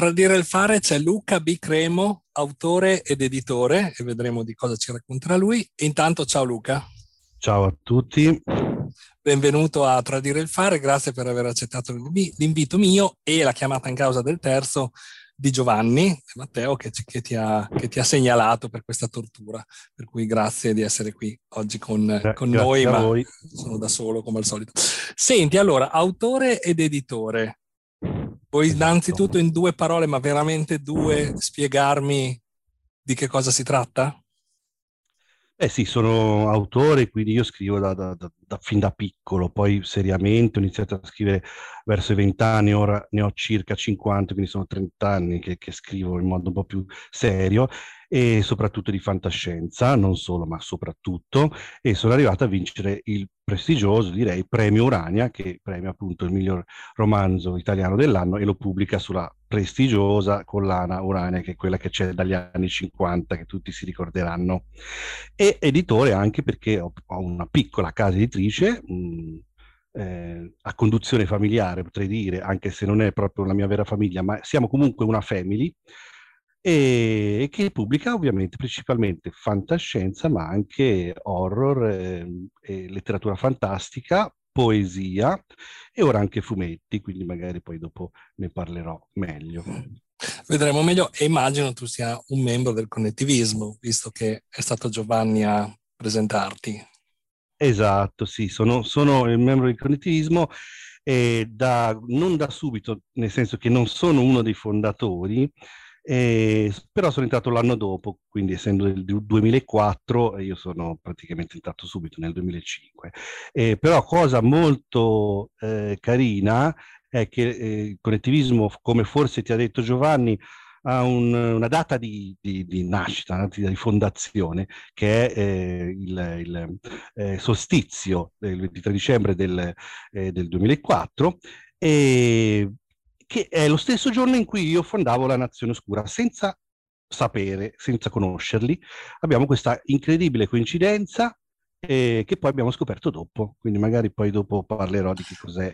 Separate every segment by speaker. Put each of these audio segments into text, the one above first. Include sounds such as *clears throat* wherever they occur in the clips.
Speaker 1: Tradire il fare c'è Luca B. Cremo, autore ed editore, e vedremo di cosa ci racconterà lui. E intanto ciao Luca.
Speaker 2: Ciao a tutti.
Speaker 1: Benvenuto a Tradire il fare, grazie per aver accettato l'invito mio e la chiamata in causa del terzo di Giovanni Matteo che, che, ti ha, che, ti ha, segnalato per questa tortura. Per cui grazie di essere qui oggi con, con noi, ma sono da solo come al solito. Senti, allora, autore ed editore, Vuoi esatto. innanzitutto in due parole, ma veramente due, spiegarmi di che cosa si tratta?
Speaker 2: Eh sì, sono autore, quindi io scrivo da, da, da, da, fin da piccolo, poi seriamente ho iniziato a scrivere verso i vent'anni, ora ne ho circa 50, quindi sono 30 anni che, che scrivo in modo un po' più serio e soprattutto di fantascienza, non solo ma soprattutto, e sono arrivato a vincere il prestigioso, direi, premio Urania, che premia appunto il miglior romanzo italiano dell'anno e lo pubblica sulla prestigiosa collana Urania, che è quella che c'è dagli anni 50, che tutti si ricorderanno. E editore anche perché ho, ho una piccola casa editrice, mh, eh, a conduzione familiare, potrei dire, anche se non è proprio la mia vera famiglia, ma siamo comunque una family, e che pubblica ovviamente principalmente fantascienza, ma anche horror, eh, letteratura fantastica, poesia e ora anche fumetti, quindi magari poi dopo ne parlerò meglio.
Speaker 1: Vedremo meglio e immagino tu sia un membro del connettivismo, visto che è stato Giovanni a presentarti.
Speaker 2: Esatto, sì, sono, sono il membro del connettivismo e da, non da subito, nel senso che non sono uno dei fondatori, eh, però sono entrato l'anno dopo, quindi essendo del 2004, io sono praticamente entrato subito nel 2005. Eh, però cosa molto eh, carina è che eh, il connettivismo, come forse ti ha detto Giovanni, ha un, una data di, di, di, nascita, una data di fondazione, che è eh, il, il eh, solstizio del 23 dicembre del, eh, del 2004, e che è lo stesso giorno in cui io fondavo la Nazione Oscura, senza sapere, senza conoscerli. Abbiamo questa incredibile coincidenza eh, che poi abbiamo scoperto dopo, quindi magari poi dopo parlerò di che cos'è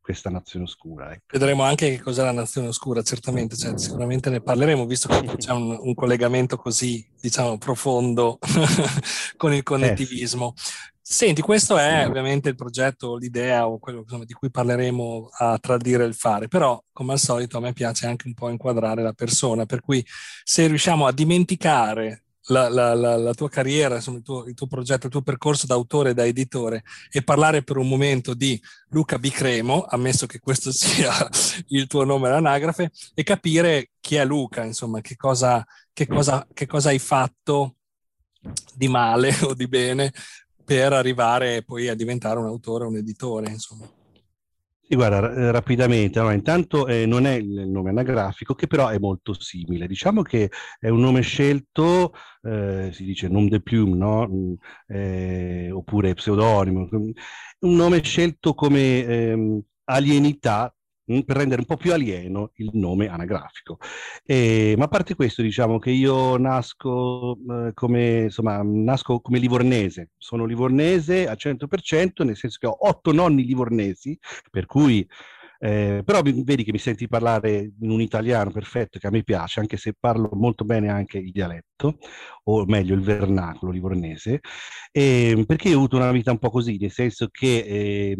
Speaker 2: questa nazione oscura. Ecco.
Speaker 1: Vedremo anche che cos'è la nazione oscura, certamente, cioè, sicuramente ne parleremo, visto che c'è un, un collegamento così, diciamo, profondo *laughs* con il connettivismo. Senti, questo è ovviamente il progetto, l'idea o quello insomma, di cui parleremo a tradire il fare, però come al solito a me piace anche un po' inquadrare la persona, per cui se riusciamo a dimenticare la, la, la, la tua carriera, insomma, il, tuo, il, tuo, progetto, il tuo percorso da autore e da editore e parlare per un momento di Luca Bicremo, ammesso che questo *laughs* sia il tuo nome all'anagrafe, e capire chi è Luca, insomma, che cosa, che cosa, che cosa hai fatto di male o di bene per arrivare poi a diventare un autore un editore, insomma.
Speaker 2: Sì, guarda, eh, rapidamente, allora, intanto eh, non è il nome anagrafico, che però è molto simile. Diciamo che è un nome scelto, eh, si dice nom de plume, no? Mm, eh, oppure pseudonimo, un nome scelto come ehm, alienità per rendere un po' più alieno il nome anagrafico. E, ma a parte questo, diciamo che io nasco, eh, come, insomma, nasco come livornese, sono livornese al 100%, nel senso che ho otto nonni livornesi, per cui eh, però vedi che mi senti parlare in un italiano perfetto che a me piace, anche se parlo molto bene anche il dialetto, o meglio il vernacolo livornese, eh, perché ho avuto una vita un po' così, nel senso che eh,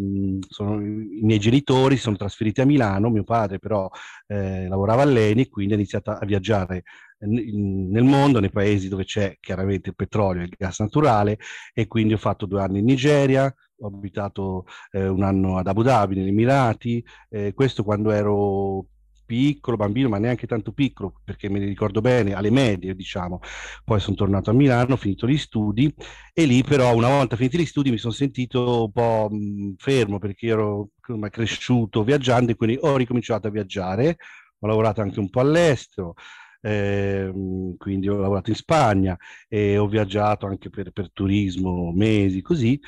Speaker 2: sono, i miei genitori si sono trasferiti a Milano, mio padre però eh, lavorava all'ENI, quindi ha iniziato a viaggiare nel mondo, nei paesi dove c'è chiaramente il petrolio e il gas naturale e quindi ho fatto due anni in Nigeria, ho abitato eh, un anno ad Abu Dhabi, negli Emirati, eh, questo quando ero piccolo, bambino, ma neanche tanto piccolo, perché me ne ricordo bene, alle medie, diciamo. Poi sono tornato a Milano, ho finito gli studi e lì però una volta finiti gli studi mi sono sentito un po' fermo perché ero cresciuto viaggiando e quindi ho ricominciato a viaggiare, ho lavorato anche un po' all'estero. Eh, quindi ho lavorato in Spagna e ho viaggiato anche per, per turismo mesi così.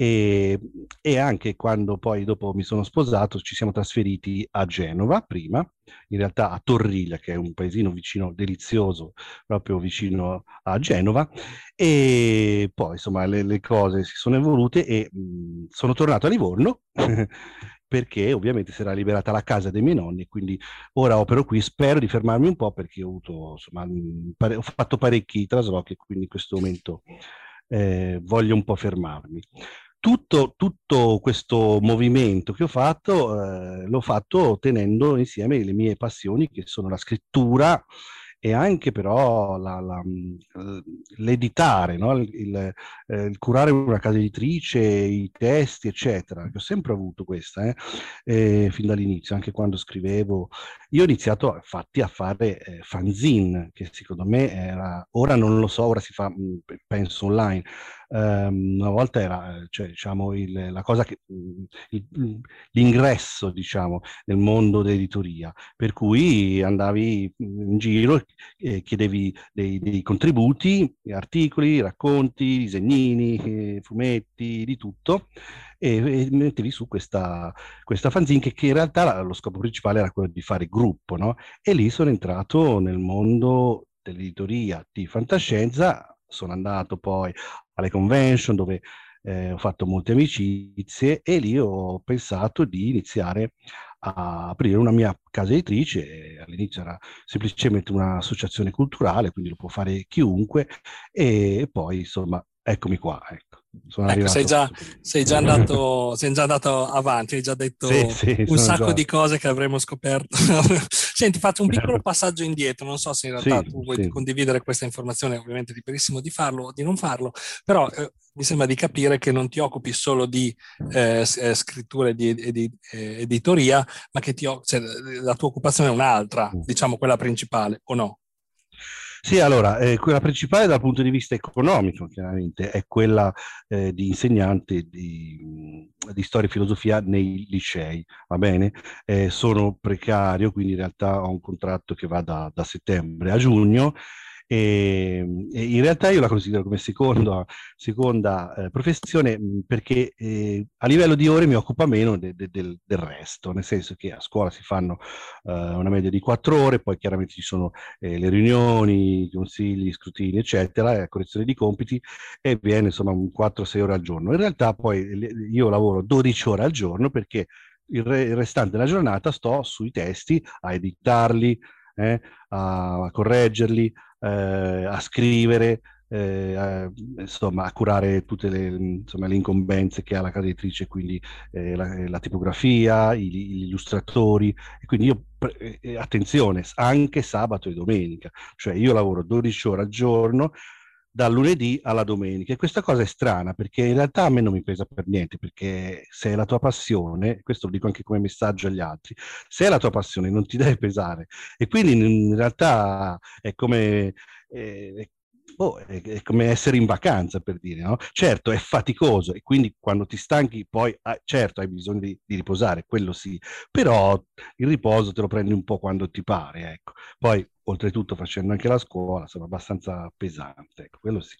Speaker 2: E, e, anche quando poi dopo mi sono sposato ci siamo trasferiti a Genova prima, in realtà a Torriglia che è un paesino vicino, delizioso, proprio vicino a Genova. E poi insomma le, le cose si sono evolute e mh, sono tornato a Livorno *laughs* perché ovviamente era liberata la casa dei miei nonni, quindi ora opero qui, spero di fermarmi un po' perché ho avuto, insomma, pare- ho fatto parecchi traslochi, quindi in questo momento eh, voglio un po' fermarmi. Tutto, tutto, questo movimento che ho fatto eh, l'ho fatto tenendo insieme le mie passioni che sono la scrittura e anche però la, la, l'editare, no? il, il, eh, il, curare una casa editrice, i testi, eccetera, che ho sempre avuto questa, eh? Eh, fin dall'inizio, anche quando scrivevo. Io ho iniziato infatti a fare eh, fanzine, che secondo me era, ora non lo so, ora si fa, penso online, Um, una volta era cioè, diciamo, il, la cosa che, il, l'ingresso diciamo, nel mondo dell'editoria, per cui andavi in giro e chiedevi dei, dei, contributi, articoli, racconti, disegnini, eh, fumetti, di tutto, e, e, mettevi su questa, questa fanzine che, che, in realtà lo scopo principale era quello di fare gruppo, no? E lì sono entrato nel mondo dell'editoria di fantascienza sono andato poi alle convention dove eh, ho fatto molte amicizie e lì ho pensato di iniziare a aprire una mia casa editrice. All'inizio era semplicemente un'associazione culturale, quindi lo può fare chiunque, e poi insomma, eccomi qua. Ecco.
Speaker 1: Ecco, sei, già, sei, già andato, sei già andato avanti, hai già detto sì, sì, un sacco già... di cose che avremmo scoperto. *laughs* Senti, faccio un piccolo passaggio indietro, non so se in realtà sì, tu vuoi condividere questa informazione, ovviamente è liberissimo di farlo o di non farlo, però eh, mi sembra di capire che non ti occupi solo di eh, eh scrittura e di, di eh, editoria, ma che ti, cioè, la tua occupazione è un'altra, mm. diciamo quella principale, o no?
Speaker 2: Sì, allora, eh, quella principale dal punto di vista economico, chiaramente, è quella eh, di insegnante di, di, storia e filosofia nei licei, va bene? Eh, sono precario, quindi in realtà ho un contratto che va da, da settembre a giugno e, e in realtà io la considero come seconda, seconda eh, professione perché eh, a livello di ore mi occupa meno de, de, del, del, resto, nel senso che a scuola si fanno eh, una media di quattro ore, poi chiaramente ci sono eh, le riunioni, i consigli, scrutini, eccetera, la correzione di compiti e viene insomma un 4-6 ore al giorno. In realtà poi io lavoro 12 ore al giorno perché il restante della giornata sto sui testi a editarli, eh, a correggerli, eh, a scrivere, eh, a, insomma, a curare tutte le, insomma, le, incombenze che ha la casa editrice, quindi eh, la, la, tipografia, i, gli illustratori. E quindi io, eh, attenzione, anche sabato e domenica, cioè io lavoro 12 ore al giorno dal lunedì alla domenica. E questa cosa è strana perché in realtà a me non mi pesa per niente, perché se è la tua passione, questo lo dico anche come messaggio agli altri, se è la tua passione non ti deve pesare. E quindi in realtà è come... Eh, oh, è, è, come essere in vacanza per dire, no? Certo, è faticoso e quindi quando ti stanchi poi, ah, certo, hai bisogno di, di, riposare, quello sì, però il riposo te lo prendi un po' quando ti pare, ecco. Poi oltretutto facendo anche la scuola, insomma, abbastanza pesante, ecco, quello sì.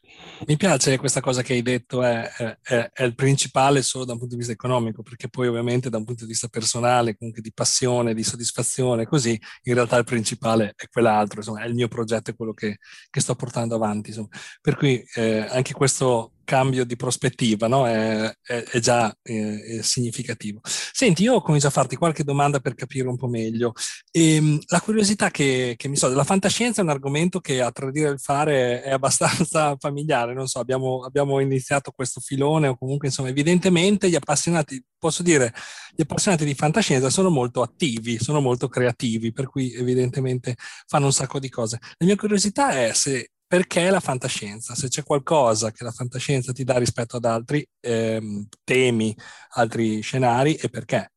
Speaker 1: Mi piace questa cosa che hai detto, è, è, è, il principale solo da un punto di vista economico, perché poi ovviamente da un punto di vista personale, comunque di passione, di soddisfazione, così, in realtà il principale è quell'altro, insomma, è il mio progetto, è quello che, che sto portando avanti, insomma. Per cui eh, anche questo cambio di prospettiva, no? è, è, è, già è, significativo. Senti, io comincio a farti qualche domanda per capire un po' meglio. E, ehm, la curiosità che, che mi so, la fantascienza è un argomento che a tradire il fare è abbastanza *laughs* familiare, non so, abbiamo, abbiamo iniziato questo filone o comunque insomma evidentemente gli appassionati, posso dire, gli appassionati di fantascienza sono molto attivi, sono molto creativi, per cui evidentemente fanno un sacco di cose. La mia curiosità è se perché la fantascienza? Se c'è qualcosa che la fantascienza ti dà rispetto ad altri ehm, temi, altri scenari, e perché?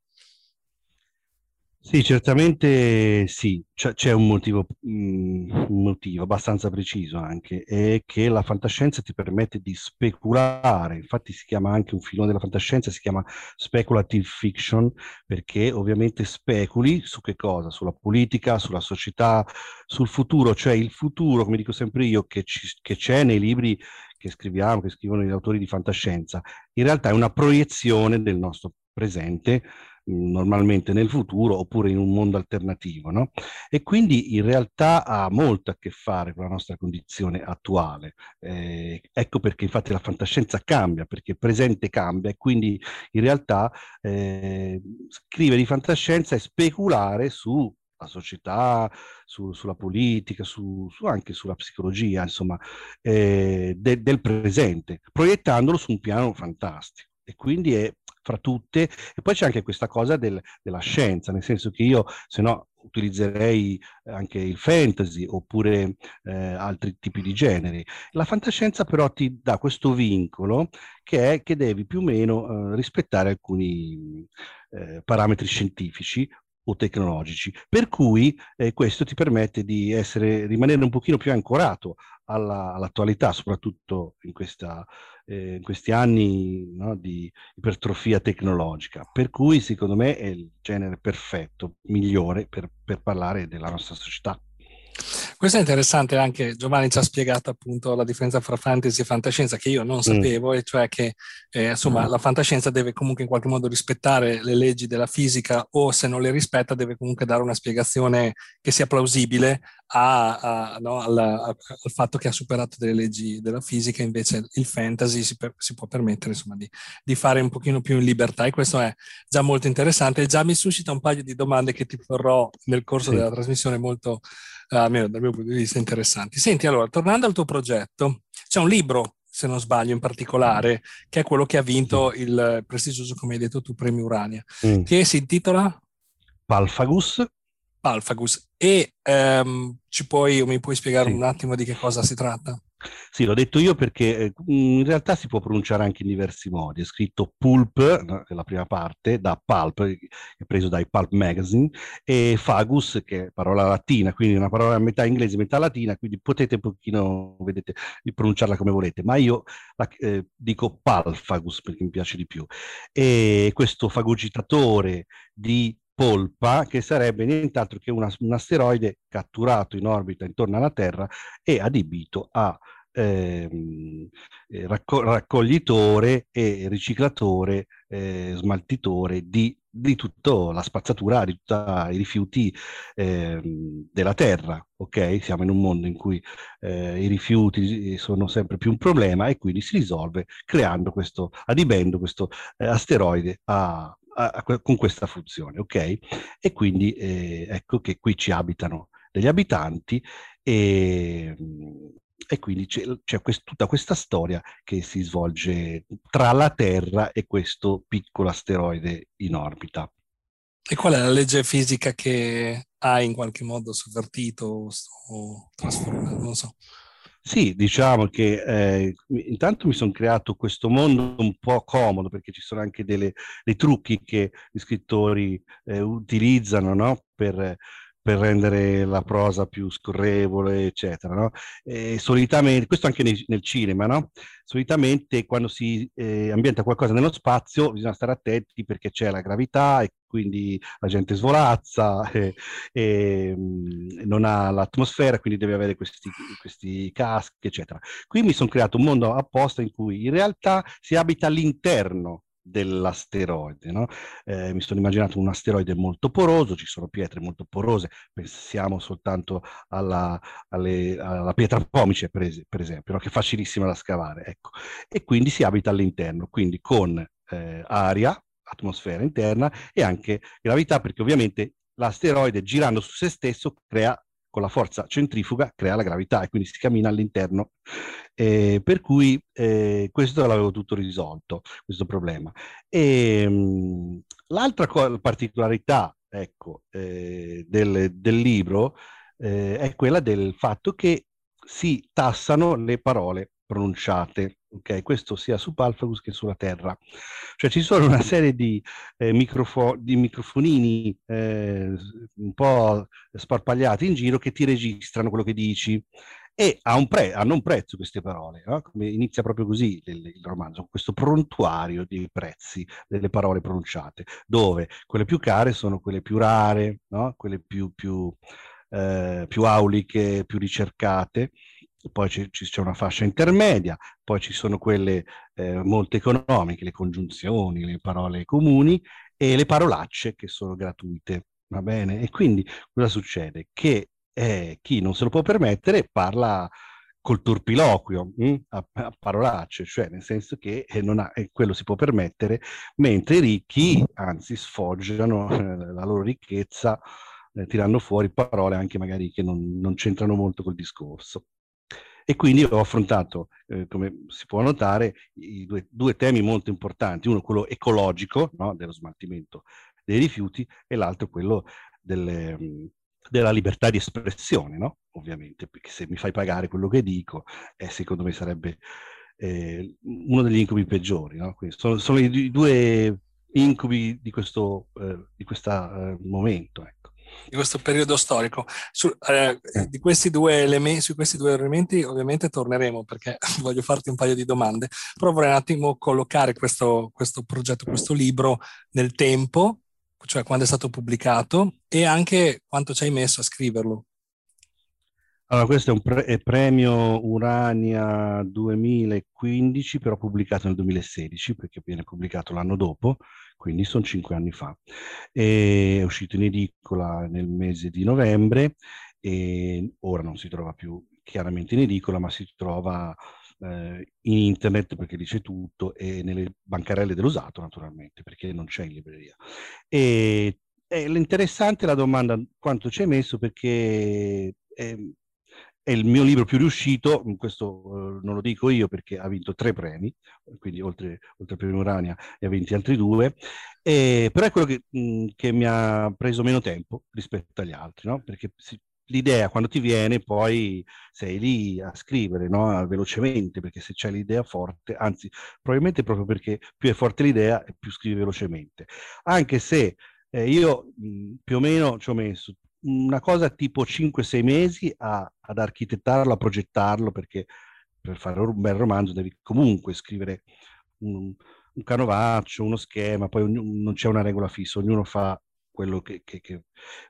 Speaker 2: Sì, certamente sì, c'è, un, motivo, mm, un motivo abbastanza preciso anche, è che la fantascienza ti permette di speculare, infatti si chiama anche un filone della fantascienza, si chiama speculative fiction, perché ovviamente speculi su che cosa? Sulla politica, sulla società, sul futuro, cioè il futuro, come dico sempre io, che, ci, che c'è nei libri che scriviamo, che scrivono gli autori di fantascienza, in realtà è una proiezione del nostro presente normalmente nel futuro oppure in un mondo alternativo, no? E quindi in realtà ha molto a che fare con la nostra condizione attuale. Eh, ecco perché infatti la fantascienza cambia, perché il presente cambia e quindi in realtà eh, scrivere di fantascienza è speculare su società, su, sulla politica, su, su, anche sulla psicologia, insomma, eh, de, del presente, proiettandolo su un piano fantastico. E quindi è fra tutte. E poi c'è anche questa cosa del, della scienza, nel senso che io, se no, utilizzerei anche il fantasy oppure eh, altri tipi di generi. La fantascienza però ti dà questo vincolo che è che devi più o meno eh, rispettare alcuni eh, parametri scientifici o tecnologici, per cui eh, questo ti permette di essere, rimanere un pochino più ancorato alla, all'attualità, soprattutto in, questa, eh, in questi anni no, di ipertrofia tecnologica. Per cui secondo me è il genere perfetto, migliore per, per parlare della nostra società.
Speaker 1: Questo è interessante anche, Giovanni ci ha spiegato appunto la differenza fra fantasy e fantascienza che io non mm. sapevo, mm. e cioè che eh, insomma la fantascienza deve comunque in qualche modo rispettare le leggi della fisica o se non le rispetta deve comunque dare una spiegazione che sia plausibile a, a, no, al, al, fatto che ha superato delle leggi della fisica, invece il fantasy si, per, si può permettere insomma, di, di, fare un pochino più in libertà e questo è già molto interessante e già mi suscita un paio di domande che ti porrò nel corso sì. della trasmissione molto almeno dal mio punto di vista, interessanti. Senti, allora, tornando al tuo progetto, c'è un libro, se non sbaglio, in particolare, che è quello che ha vinto il prestigioso, come hai detto tu, premio Urania, mm. che si intitola?
Speaker 2: Palfagus.
Speaker 1: Palfagus. E um, ci puoi, mi puoi spiegare sì. un attimo di che cosa si tratta?
Speaker 2: Sì, l'ho detto io perché eh, in realtà si può pronunciare anche in diversi modi. È scritto pulp, no, è la prima parte, da pulp, è preso dai Pulp Magazine, e fagus, che è parola latina, quindi una parola metà inglese, metà latina, quindi potete un pochino, vedete, pronunciarla come volete, ma io la, eh, dico palfagus perché mi piace di più. E questo fagogitatore di polpa, che sarebbe nient'altro che una, un asteroide catturato in orbita intorno alla Terra e adibito a ehm, eh, racco- raccoglitore e riciclatore, eh, smaltitore di, di tutta la spazzatura, di tutti i rifiuti eh, della Terra. Ok, siamo in un mondo in cui eh, i rifiuti sono sempre più un problema e quindi si risolve creando questo, adibendo questo eh, asteroide a, a, a, con questa funzione, ok? E quindi eh, ecco che qui ci abitano degli abitanti e, e quindi c'è, c'è quest, tutta questa storia che si svolge tra la Terra e questo piccolo asteroide in orbita.
Speaker 1: E qual è la legge fisica che ha in qualche modo sovvertito o trasformato? Non so.
Speaker 2: Sì, diciamo che eh, intanto mi sono creato questo mondo un po' comodo perché ci sono anche delle, dei trucchi che gli scrittori eh, utilizzano no? per, per, rendere la prosa più scorrevole, eccetera. No? Solitamente, questo anche nei, nel cinema, no? solitamente quando si eh, ambienta qualcosa nello spazio bisogna stare attenti perché c'è la gravità e quindi la gente svolazza *laughs* e, e non ha l'atmosfera, quindi deve avere questi, questi caschi, eccetera. Qui mi sono creato un mondo apposta in cui in realtà si abita all'interno dell'asteroide. No? Eh, mi sono immaginato un asteroide molto poroso, ci sono pietre molto porose, pensiamo soltanto alla, alle, alla pietra pomice, per, es- per esempio, no? che è facilissima da scavare. Ecco. E quindi si abita all'interno, quindi con eh, aria, atmosfera interna e anche gravità, perché ovviamente l'asteroide girando su se stesso crea con la forza centrifuga crea la gravità e quindi si cammina all'interno. Eh, per cui eh, questo l'avevo tutto risolto, questo problema. E, ehm, mh, l'altra co- particolarità ecco, eh, del, del, libro eh, è quella del fatto che si tassano le parole pronunciate ok? Questo sia su Palfagus che sulla Terra. Cioè ci sono una serie di, eh, microfo- di microfonini eh, un po' sparpagliati in giro che ti registrano quello che dici e ha un pre- hanno un prezzo queste parole, no? inizia proprio così il, il, romanzo, questo prontuario di prezzi delle parole pronunciate, dove quelle più care sono quelle più rare, no? quelle più, più, eh, più auliche, più ricercate, poi c'è, una fascia intermedia, poi ci sono quelle eh, molto economiche, le congiunzioni, le parole comuni e le parolacce che sono gratuite, va bene? E quindi cosa succede? Che eh, chi non se lo può permettere parla col turpiloquio, mh? Hm, a, a, parolacce, cioè nel senso che eh, ha, eh, quello si può permettere, mentre i ricchi, anzi, sfoggiano eh, la loro ricchezza eh, tirando fuori parole anche magari che non, non, c'entrano molto col discorso. E quindi ho affrontato, eh, come si può notare, due, due, temi molto importanti, uno quello ecologico, no? dello smaltimento dei rifiuti, e l'altro quello delle, della libertà di espressione, no? Ovviamente, perché se mi fai pagare quello che dico, eh, secondo me sarebbe eh, uno degli incubi peggiori, no? sono, sono, i due incubi di questo eh, di uh, momento.
Speaker 1: Di questo periodo storico. Su, eh, di questi due elementi, su questi due elementi ovviamente torneremo perché *laughs* voglio farti un paio di domande, però vorrei un attimo collocare questo, questo progetto, questo libro nel tempo cioè quando è stato pubblicato e anche quanto ci hai messo a scriverlo.
Speaker 2: Allora, questo è un pre- è premio Urania 2015, però pubblicato nel 2016, perché viene pubblicato l'anno dopo, quindi sono cinque anni fa. È uscito in edicola nel mese di novembre e ora non si trova più chiaramente in edicola, ma si trova eh, in internet perché dice tutto e nelle bancarelle dell'usato naturalmente perché non c'è in libreria. E, e l'interessante è la domanda quanto ci hai messo perché è, è il mio libro più riuscito, questo eh, non lo dico io perché ha vinto tre premi, quindi oltre, oltre al premio Urania ne ha vinti altri due, e, però è quello che, mh, che, mi ha preso meno tempo rispetto agli altri, no? perché si, l'idea quando ti viene poi sei lì a scrivere no? velocemente perché se c'è l'idea forte, anzi probabilmente proprio perché più è forte l'idea più scrivi velocemente. Anche se eh, io mh, più o meno ci ho messo una cosa tipo 5-6 mesi a, ad architettarlo, a progettarlo perché per fare un bel romanzo devi comunque scrivere un, un canovaccio, uno schema, poi ogn- non c'è una regola fissa, ognuno fa quello che, che, che,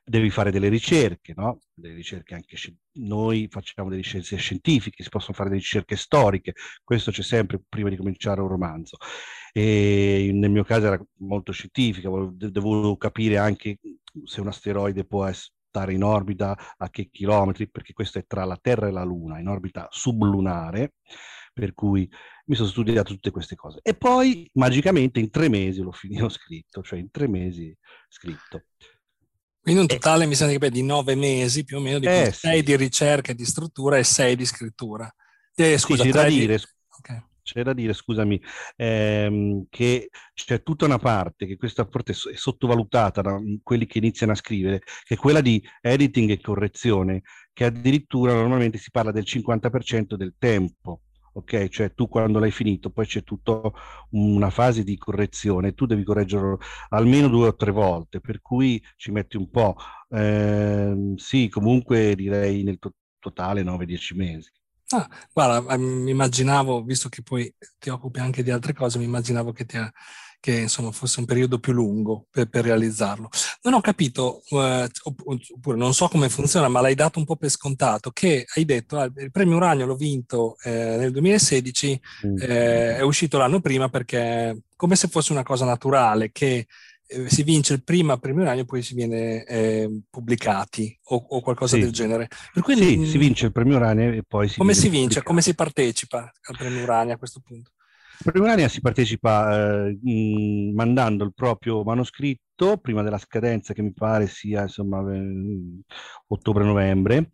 Speaker 2: devi fare delle ricerche, no? Delle ricerche anche noi facciamo delle ricerche scientifiche, si possono fare delle ricerche storiche, questo c'è sempre prima di cominciare un romanzo. E nel mio caso era molto scientifica, dovevo capire anche se un asteroide può stare in orbita a che chilometri, perché questo è tra la Terra e la Luna, in orbita sublunare per cui mi sono studiato tutte queste cose. E poi magicamente in tre mesi l'ho finito *laughs* scritto, cioè in tre mesi scritto.
Speaker 1: Quindi un totale, eh. mi sembra di nove mesi più o meno, di eh, sei sì. di ricerca e di struttura e sei di scrittura.
Speaker 2: Eh, scusa, sì, da dire, di... okay. C'è da dire, scusami, ehm, che c'è tutta una parte che questa parte è sottovalutata da quelli che iniziano a scrivere, che è quella di editing e correzione, che addirittura normalmente si parla del 50% del tempo ok? Cioè tu quando l'hai finito, poi c'è tutta una fase di correzione, tu devi correggerlo almeno due o tre volte, per cui ci metti un po'. Eh, sì, comunque direi nel to- totale 9-10 mesi.
Speaker 1: Ah, guarda, mi immaginavo, visto che poi ti occupi anche di altre cose, mi immaginavo che ti che insomma fosse un periodo più lungo per, per realizzarlo. Non ho capito, eh, oppure non so come funziona, ma l'hai dato un po' per scontato, che hai detto ah, il premio Uranio l'ho vinto eh, nel 2016, mm. eh, è uscito l'anno prima perché come se fosse una cosa naturale che eh, si vince il prima premio Uranio e poi si viene eh, pubblicati o, o qualcosa sì. del genere.
Speaker 2: Per cui, sì, mh, si vince il premio Uranio e poi si
Speaker 1: Come si vince? Pubblicato. Come si partecipa al premio Uranio a questo punto?
Speaker 2: Preliminaria si partecipa eh, mh, mandando il proprio manoscritto prima della scadenza che mi pare sia insomma eh, ottobre-novembre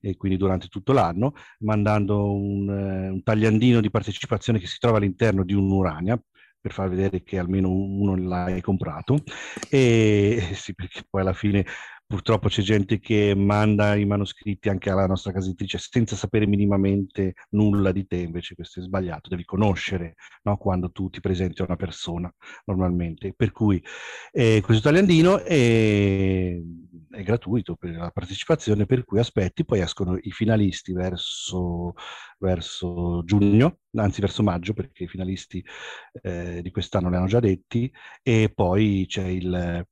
Speaker 2: e quindi durante tutto l'anno, mandando un, eh, un, tagliandino di partecipazione che si trova all'interno di un'Urania per far vedere che almeno uno l'hai comprato e sì perché poi alla fine Purtroppo c'è gente che manda i manoscritti anche alla nostra casa editrice senza sapere minimamente nulla di te, invece questo è sbagliato, devi conoscere no? quando tu ti presenti a una persona normalmente. Per cui eh, questo tagliandino è, è, gratuito per la partecipazione, per cui aspetti, poi escono i finalisti verso, verso giugno, anzi verso maggio, perché i finalisti eh, di quest'anno li hanno già detti, e poi c'è il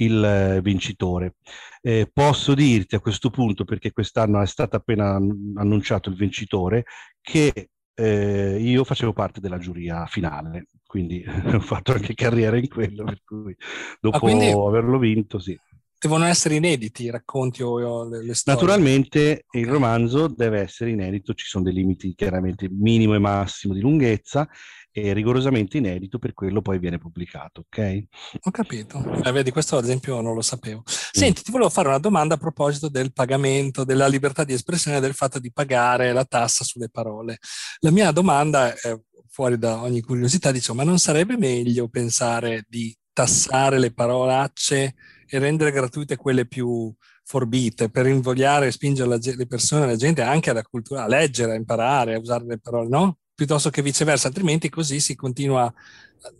Speaker 2: il vincitore. Eh, posso dirti a questo punto, perché quest'anno è stato appena annunciato il vincitore, che eh, io facevo parte della giuria finale, quindi *laughs* ho fatto anche carriera in quello, per cui dopo ah, quindi... averlo vinto, sì
Speaker 1: devono essere inediti i racconti o le, le
Speaker 2: storie? Naturalmente il romanzo deve essere inedito, ci sono dei limiti chiaramente minimo e massimo di lunghezza e rigorosamente inedito, per quello poi viene pubblicato, ok?
Speaker 1: Ho capito. Eh, vedi, questo ad esempio non lo sapevo. Senti, mm. ti volevo fare una domanda a proposito del pagamento, della libertà di espressione, del fatto di pagare la tassa sulle parole. La mia domanda è fuori da ogni curiosità, diciamo, ma non sarebbe meglio pensare di tassare le parolacce e rendere gratuite quelle più forbite per invogliare e spingere le persone, la gente anche alla cultura, a leggere, a imparare, a usare le parole, no? Piuttosto che viceversa, altrimenti così si continua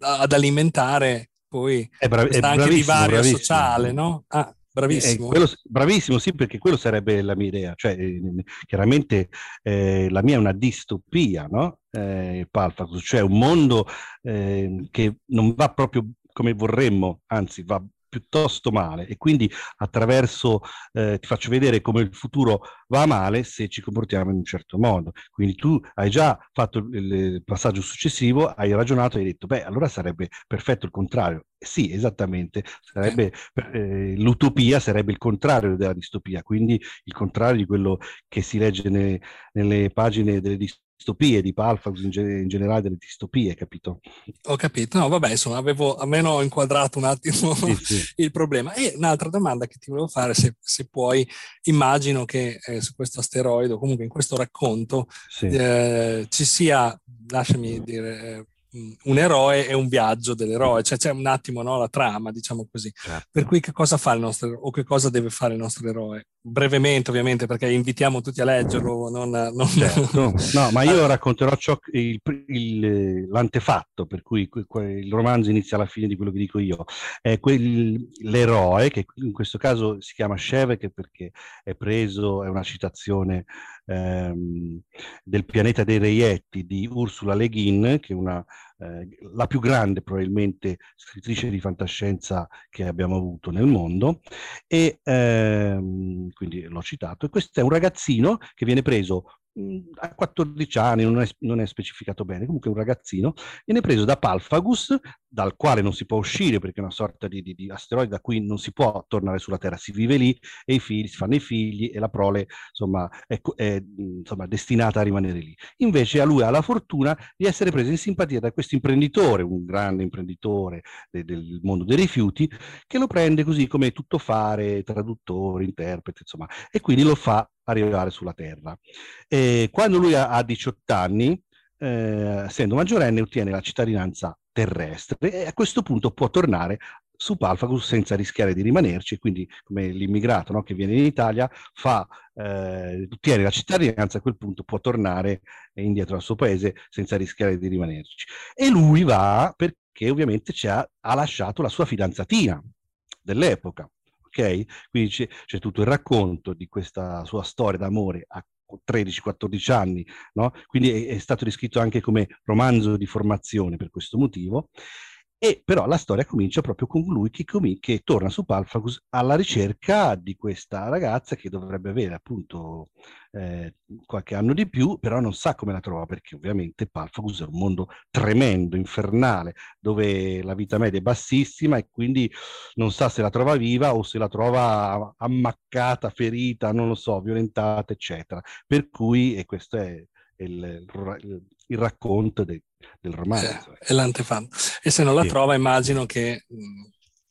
Speaker 1: ad alimentare poi
Speaker 2: è brav- è
Speaker 1: anche divario sociale, no? Ah, bravissimo.
Speaker 2: Eh, quello, bravissimo, sì, perché quello sarebbe la mia idea. Cioè, eh, chiaramente eh, la mia è una distopia, no? Eh, Palfacus, cioè un mondo eh, che non va proprio come vorremmo, anzi va piuttosto male e quindi attraverso eh, ti faccio vedere come il futuro va male se ci comportiamo in un certo modo. Quindi tu hai già fatto il, passaggio successivo, hai ragionato e hai detto, beh, allora sarebbe perfetto il contrario. Sì, esattamente, sarebbe, eh, l'utopia sarebbe il contrario della distopia, quindi il contrario di quello che si legge ne, nelle pagine delle distopie distopie, di Palfax in, ge- in, generale, delle distopie, capito?
Speaker 1: Ho capito, no, vabbè, insomma, avevo almeno inquadrato un attimo sì, sì. *laughs* il problema. E un'altra domanda che ti volevo fare, se, se puoi, immagino che eh, su questo asteroide, o comunque in questo racconto, sì. eh, ci sia, lasciami dire, un eroe e un viaggio dell'eroe, cioè c'è un attimo no, la trama, diciamo così. Certo. Per cui che cosa fa il nostro eroe o che cosa deve fare il nostro eroe? Brevemente, ovviamente, perché invitiamo tutti a leggerlo. Non, non...
Speaker 2: Certo. *laughs* No, ma io racconterò ciò, il, il, l'antefatto, per cui il romanzo inizia alla fine di quello che dico io. È quel, l'eroe, che in questo caso si chiama Shevek perché è preso, è una citazione ehm, del pianeta dei reietti di Ursula Le Guin, che è una, eh, la più grande probabilmente scrittrice di fantascienza che abbiamo avuto nel mondo, e ehm, quindi l'ho citato. E questo è un ragazzino che viene preso a 14 anni, non è, non è, specificato bene, comunque un ragazzino, viene preso da Palfagus, dal quale non si può uscire perché è una sorta di, di, di, asteroide da cui non si può tornare sulla Terra, si vive lì e i figli, si fanno i figli e la prole insomma, è, è insomma, destinata a rimanere lì. Invece a lui ha la fortuna di essere preso in simpatia da questo imprenditore, un grande imprenditore de, del mondo dei rifiuti, che lo prende così come tuttofare, traduttore, interprete, insomma, e quindi lo fa arrivare sulla Terra. E quando lui ha, ha 18 anni, eh, essendo maggiorenne, ottiene la cittadinanza terrestre e a questo punto può tornare su Palfagus senza rischiare di rimanerci, quindi come l'immigrato no, che viene in Italia fa, eh, ottiene la cittadinanza, a quel punto può tornare indietro al suo paese senza rischiare di rimanerci. E lui va perché ovviamente ha, ha lasciato la sua fidanzatina dell'epoca, ok? Quindi c'è, c'è, tutto il racconto di questa sua storia d'amore a 13-14 anni, no? Quindi è, è stato descritto anche come romanzo di formazione per questo motivo. E però la storia comincia proprio con lui che, com- che torna su Palfagus alla ricerca di questa ragazza che dovrebbe avere appunto eh, qualche anno di più, però non sa come la trova perché ovviamente Palfagus è un mondo tremendo, infernale, dove la vita media è bassissima e quindi non sa se la trova viva o se la trova ammaccata, ferita, non lo so, violentata, eccetera. Per cui, e questo è il, il, il racconto de, del romanzo.
Speaker 1: Eh, è l'antefatto. E se non la sì. trova, immagino che mh,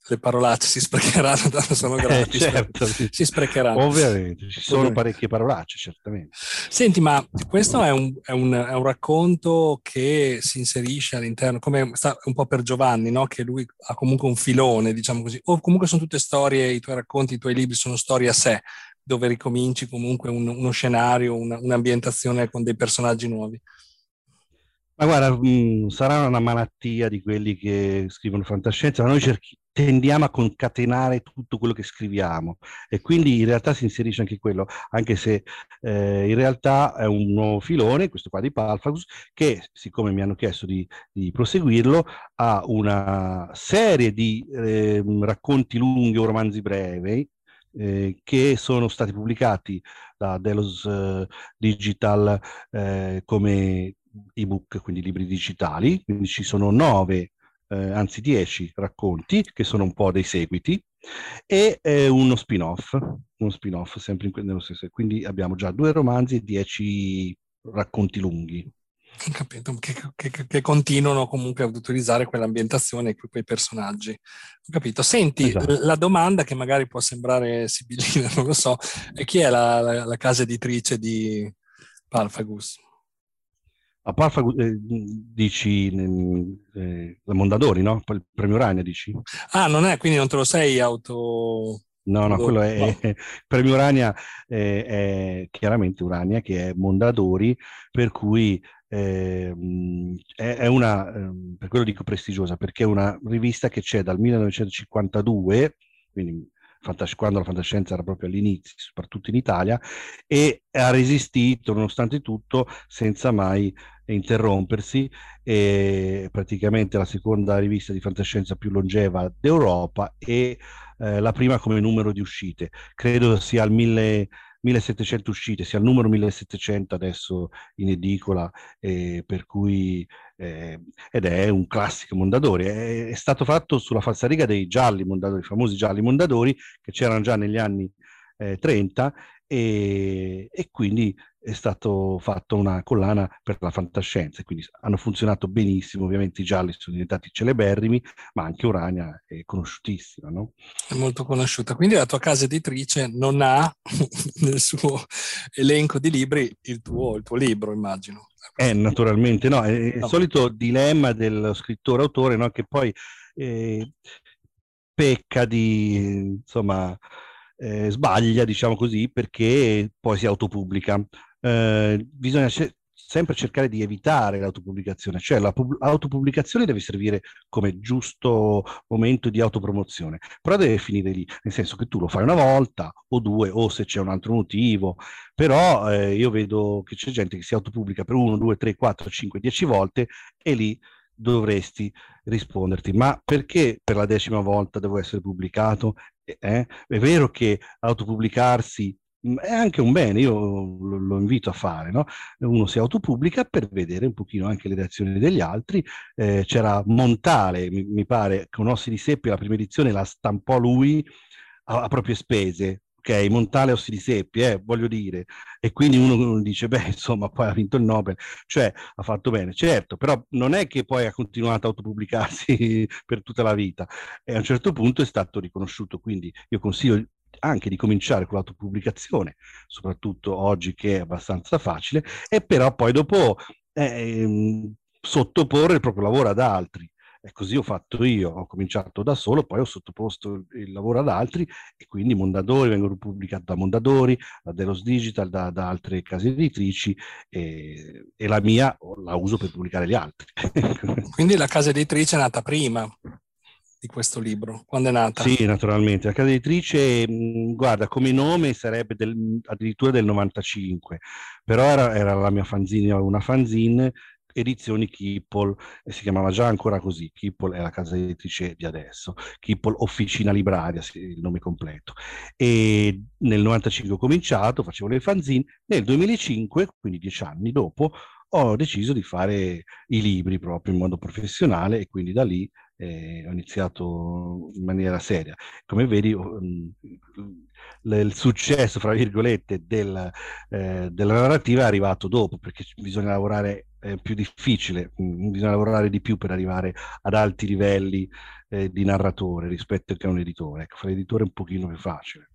Speaker 1: le parolacce si sprecheranno, *laughs* tanto sono gratis.
Speaker 2: Eh, certo, sì.
Speaker 1: Si sprecheranno.
Speaker 2: Ovviamente, ci sono Ovviamente. parecchie parolacce, certamente.
Speaker 1: Senti, ma questo è un, è un, è un racconto che si inserisce all'interno, come sta un po' per Giovanni, no? che lui ha comunque un filone, diciamo così, o comunque sono tutte storie, i tuoi racconti, i tuoi libri sono storie a sé, dove ricominci comunque un, uno scenario, una, un'ambientazione con dei personaggi nuovi.
Speaker 2: Ma guarda, mm, sarà una malattia di quelli che scrivono fantascienza, ma noi cerchi, tendiamo a concatenare tutto quello che scriviamo e quindi in realtà si inserisce anche quello, anche se eh, in realtà è un nuovo filone, questo qua di Palfagus, che siccome mi hanno chiesto di, di proseguirlo, ha una serie di eh, racconti lunghi o romanzi brevi eh, che sono stati pubblicati da Delos eh, Digital eh, come ebook, quindi libri digitali, quindi ci sono nove, eh, anzi dieci racconti che sono un po' dei seguiti e eh, uno spin-off, uno spin-off sempre in, nello stesso. Quindi abbiamo già due romanzi e dieci racconti lunghi.
Speaker 1: Capito, che, che, che, continuano comunque ad utilizzare quell'ambientazione e quei personaggi. Ho capito. Senti, esatto. la domanda che magari può sembrare sibilina, *laughs* non lo so, è chi è la, la, la casa editrice di Palfagus?
Speaker 2: A Palfagus eh, dici eh, la Mondadori, no? Il premio Rania dici?
Speaker 1: Ah, non è, quindi non te lo sei auto...
Speaker 2: No, no, quello è, no. *laughs* premio Urania è, è, chiaramente Urania che è Mondadori, per cui eh, è, è, una, eh, per quello dico prestigiosa, perché è una rivista che c'è dal 1952, quindi quando la fantascienza era proprio all'inizio, soprattutto in Italia, e ha resistito nonostante tutto senza mai interrompersi. È praticamente la seconda rivista di fantascienza più longeva d'Europa e eh, la prima come numero di uscite. Credo sia al 1000 1700 uscite, sia il numero 1700 adesso in edicola, eh, per cui, eh, ed è un classico Mondadori. È, è, stato fatto sulla falsariga dei gialli Mondadori, i famosi gialli Mondadori, che c'erano già negli anni eh, 30 e, e quindi è stato fatto una collana per la fantascienza, quindi hanno funzionato benissimo, ovviamente i gialli sono diventati celeberrimi, ma anche Urania è conosciutissima, no?
Speaker 1: È molto conosciuta, quindi la tua casa editrice non ha *laughs* nel suo elenco di libri il tuo, il tuo libro, immagino.
Speaker 2: Eh, naturalmente no, è il no. solito dilemma dello scrittore-autore, no? Che poi eh, pecca di, insomma, eh, sbaglia, diciamo così, perché poi si autopubblica. Eh, bisogna ce- sempre cercare di evitare l'autopubblicazione, cioè l'autopubblicazione deve servire come giusto momento di autopromozione, però deve finire lì, nel senso che tu lo fai una volta o due o se c'è un altro motivo, però eh, io vedo che c'è gente che si autopubblica per uno, due, tre, quattro, cinque, dieci volte e lì dovresti risponderti, ma perché per la decima volta devo essere pubblicato? Eh? È vero che autopubblicarsi è anche un bene, io lo, lo invito a fare, no? Uno si autopubblica per vedere un pochino anche le reazioni degli altri. Eh, c'era Montale, mi, mi, pare, con Ossi di Seppia, la prima edizione la stampò lui a, a proprie spese, ok, Montale Ossi di Seppi, eh, voglio dire, e quindi uno dice, beh, insomma, poi ha vinto il Nobel, cioè ha fatto bene, certo, però non è che poi ha continuato a autopubblicarsi *laughs* per tutta la vita, e a un certo punto è stato riconosciuto, quindi io consiglio anche di cominciare con l'autopubblicazione, soprattutto oggi che è abbastanza facile, e però poi dopo eh, sottoporre il proprio lavoro ad altri. E così ho fatto io, ho cominciato da solo, poi ho sottoposto il lavoro ad altri e quindi Mondadori vengono pubblicati da Mondadori, da Delos Digital, da, da altre case editrici e, e, la mia la uso per pubblicare gli altri. *laughs*
Speaker 1: quindi la casa editrice è nata prima di questo libro? Quando è nata?
Speaker 2: Sì, naturalmente. La casa editrice, guarda, come nome sarebbe del, addirittura del 95, però era, era la mia fanzine, una fanzine edizioni Kippol, e si chiamava già ancora così, Kippol è la casa editrice di adesso, Kippol Officina Libraria, il nome completo. E nel 95 ho cominciato, facevo le fanzine, nel 2005, quindi dieci anni dopo, ho deciso di fare i libri proprio in modo professionale e quindi da lì eh, ho iniziato in maniera seria. Come vedi, il successo, fra virgolette, del, eh, della narrativa è arrivato dopo, perché bisogna lavorare è più difficile, bisogna lavorare di più per arrivare ad alti livelli eh, di narratore rispetto a un editore. Ecco, fare l'editore è un pochino più facile.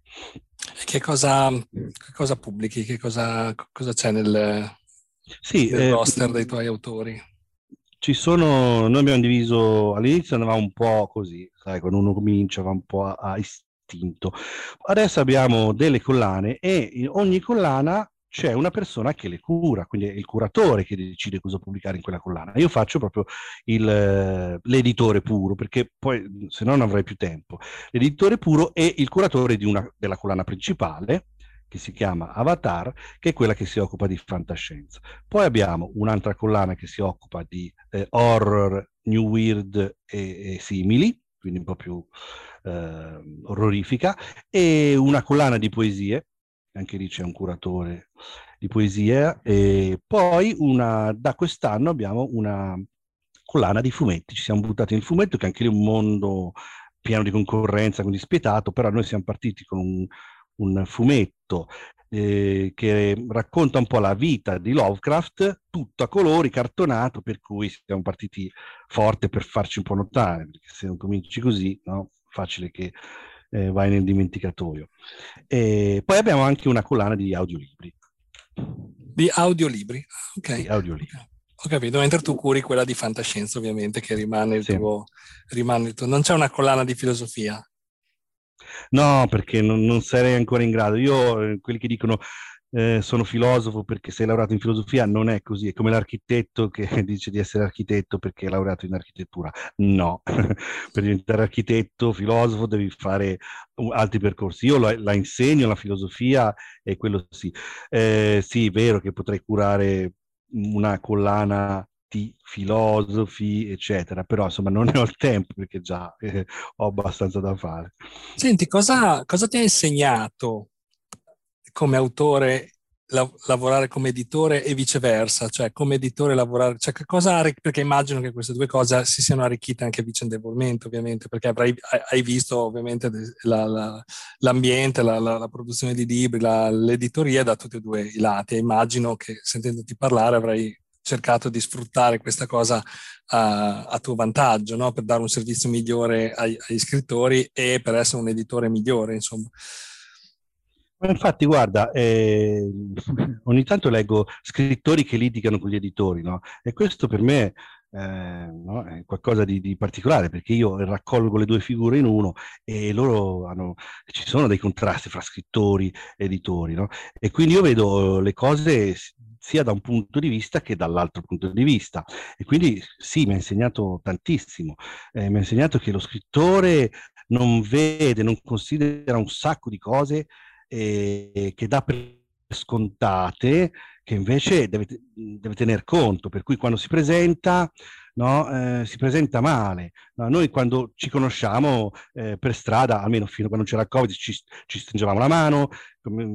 Speaker 1: Che cosa, che cosa pubblichi? Che cosa, cosa c'è nel,
Speaker 2: sì,
Speaker 1: nel eh, roster dei tuoi autori?
Speaker 2: Ci sono, noi abbiamo diviso, all'inizio andava un po' così, sai, quando uno comincia va un po' a, a istinto. Adesso abbiamo delle collane e ogni collana c'è una persona che le cura, quindi è il curatore che decide cosa pubblicare in quella collana. Io faccio proprio il, l'editore puro, perché poi se no non avrei più tempo. L'editore puro è il curatore una, della collana principale, che si chiama Avatar, che è quella che si occupa di fantascienza. Poi abbiamo un'altra collana che si occupa di eh, horror, new weird e, e, simili, quindi un po' più eh, orrorifica, e una collana di poesie anche lì c'è un curatore di poesia, e poi una, da quest'anno abbiamo una collana di fumetti, ci siamo buttati nel fumetto che anche lì è un mondo pieno di concorrenza, quindi spietato, però noi siamo partiti con un, un fumetto eh, che racconta un po' la vita di Lovecraft, tutto a colori, cartonato, per cui siamo partiti forte per farci un po' notare, perché se non cominci così, no? facile che eh, vai nel dimenticatoio. E poi abbiamo anche una collana di audiolibri.
Speaker 1: Di audiolibri? Ok.
Speaker 2: Di audiolibri.
Speaker 1: Ho capito, mentre tu curi quella di fantascienza, ovviamente, che rimane il, sì. tuo, rimane il tuo. Non c'è una collana di filosofia?
Speaker 2: No, perché non, non sarei ancora in grado. Io, eh, quelli che dicono eh, sono filosofo perché sei laureato in filosofia, non è così, è come l'architetto che *laughs* dice di essere architetto perché è laureato in architettura. No, *laughs* per diventare architetto, filosofo devi fare altri percorsi. Io la, la insegno, la filosofia e quello sì. Eh, sì, è vero che potrei curare una collana di filosofi, eccetera, però insomma non ne ho il tempo perché già eh, ho abbastanza da fare.
Speaker 1: Senti, cosa, cosa ti ha insegnato come autore la, lavorare come editore e viceversa, cioè come editore lavorare, cioè cosa, perché immagino che queste due cose si siano arricchite anche vicendevolmente ovviamente, perché avrai, hai visto ovviamente la, la, l'ambiente, la, produzione di libri, l'editoria da tutti e due i lati immagino che sentendoti parlare avrai cercato di sfruttare questa cosa a, a tuo vantaggio, no? per dare un servizio migliore ai, agli scrittori e per essere un editore migliore, insomma.
Speaker 2: Infatti, guarda, eh, ogni tanto leggo scrittori che litigano con gli editori, no? E questo per me eh, no? è qualcosa di, di, particolare, perché io raccolgo le due figure in uno e loro hanno, ci sono dei contrasti fra scrittori e editori, no? E quindi io vedo le cose sia da un punto di vista che dall'altro punto di vista. E quindi sì, mi ha insegnato tantissimo. Eh, mi ha insegnato che lo scrittore non vede, non considera un sacco di cose eh, che dà per scontate, che invece deve, deve tener conto, per cui quando si presenta no? eh, si presenta male. No? Noi quando ci conosciamo eh, per strada, almeno fino a quando c'era Covid, ci, ci stringevamo la mano,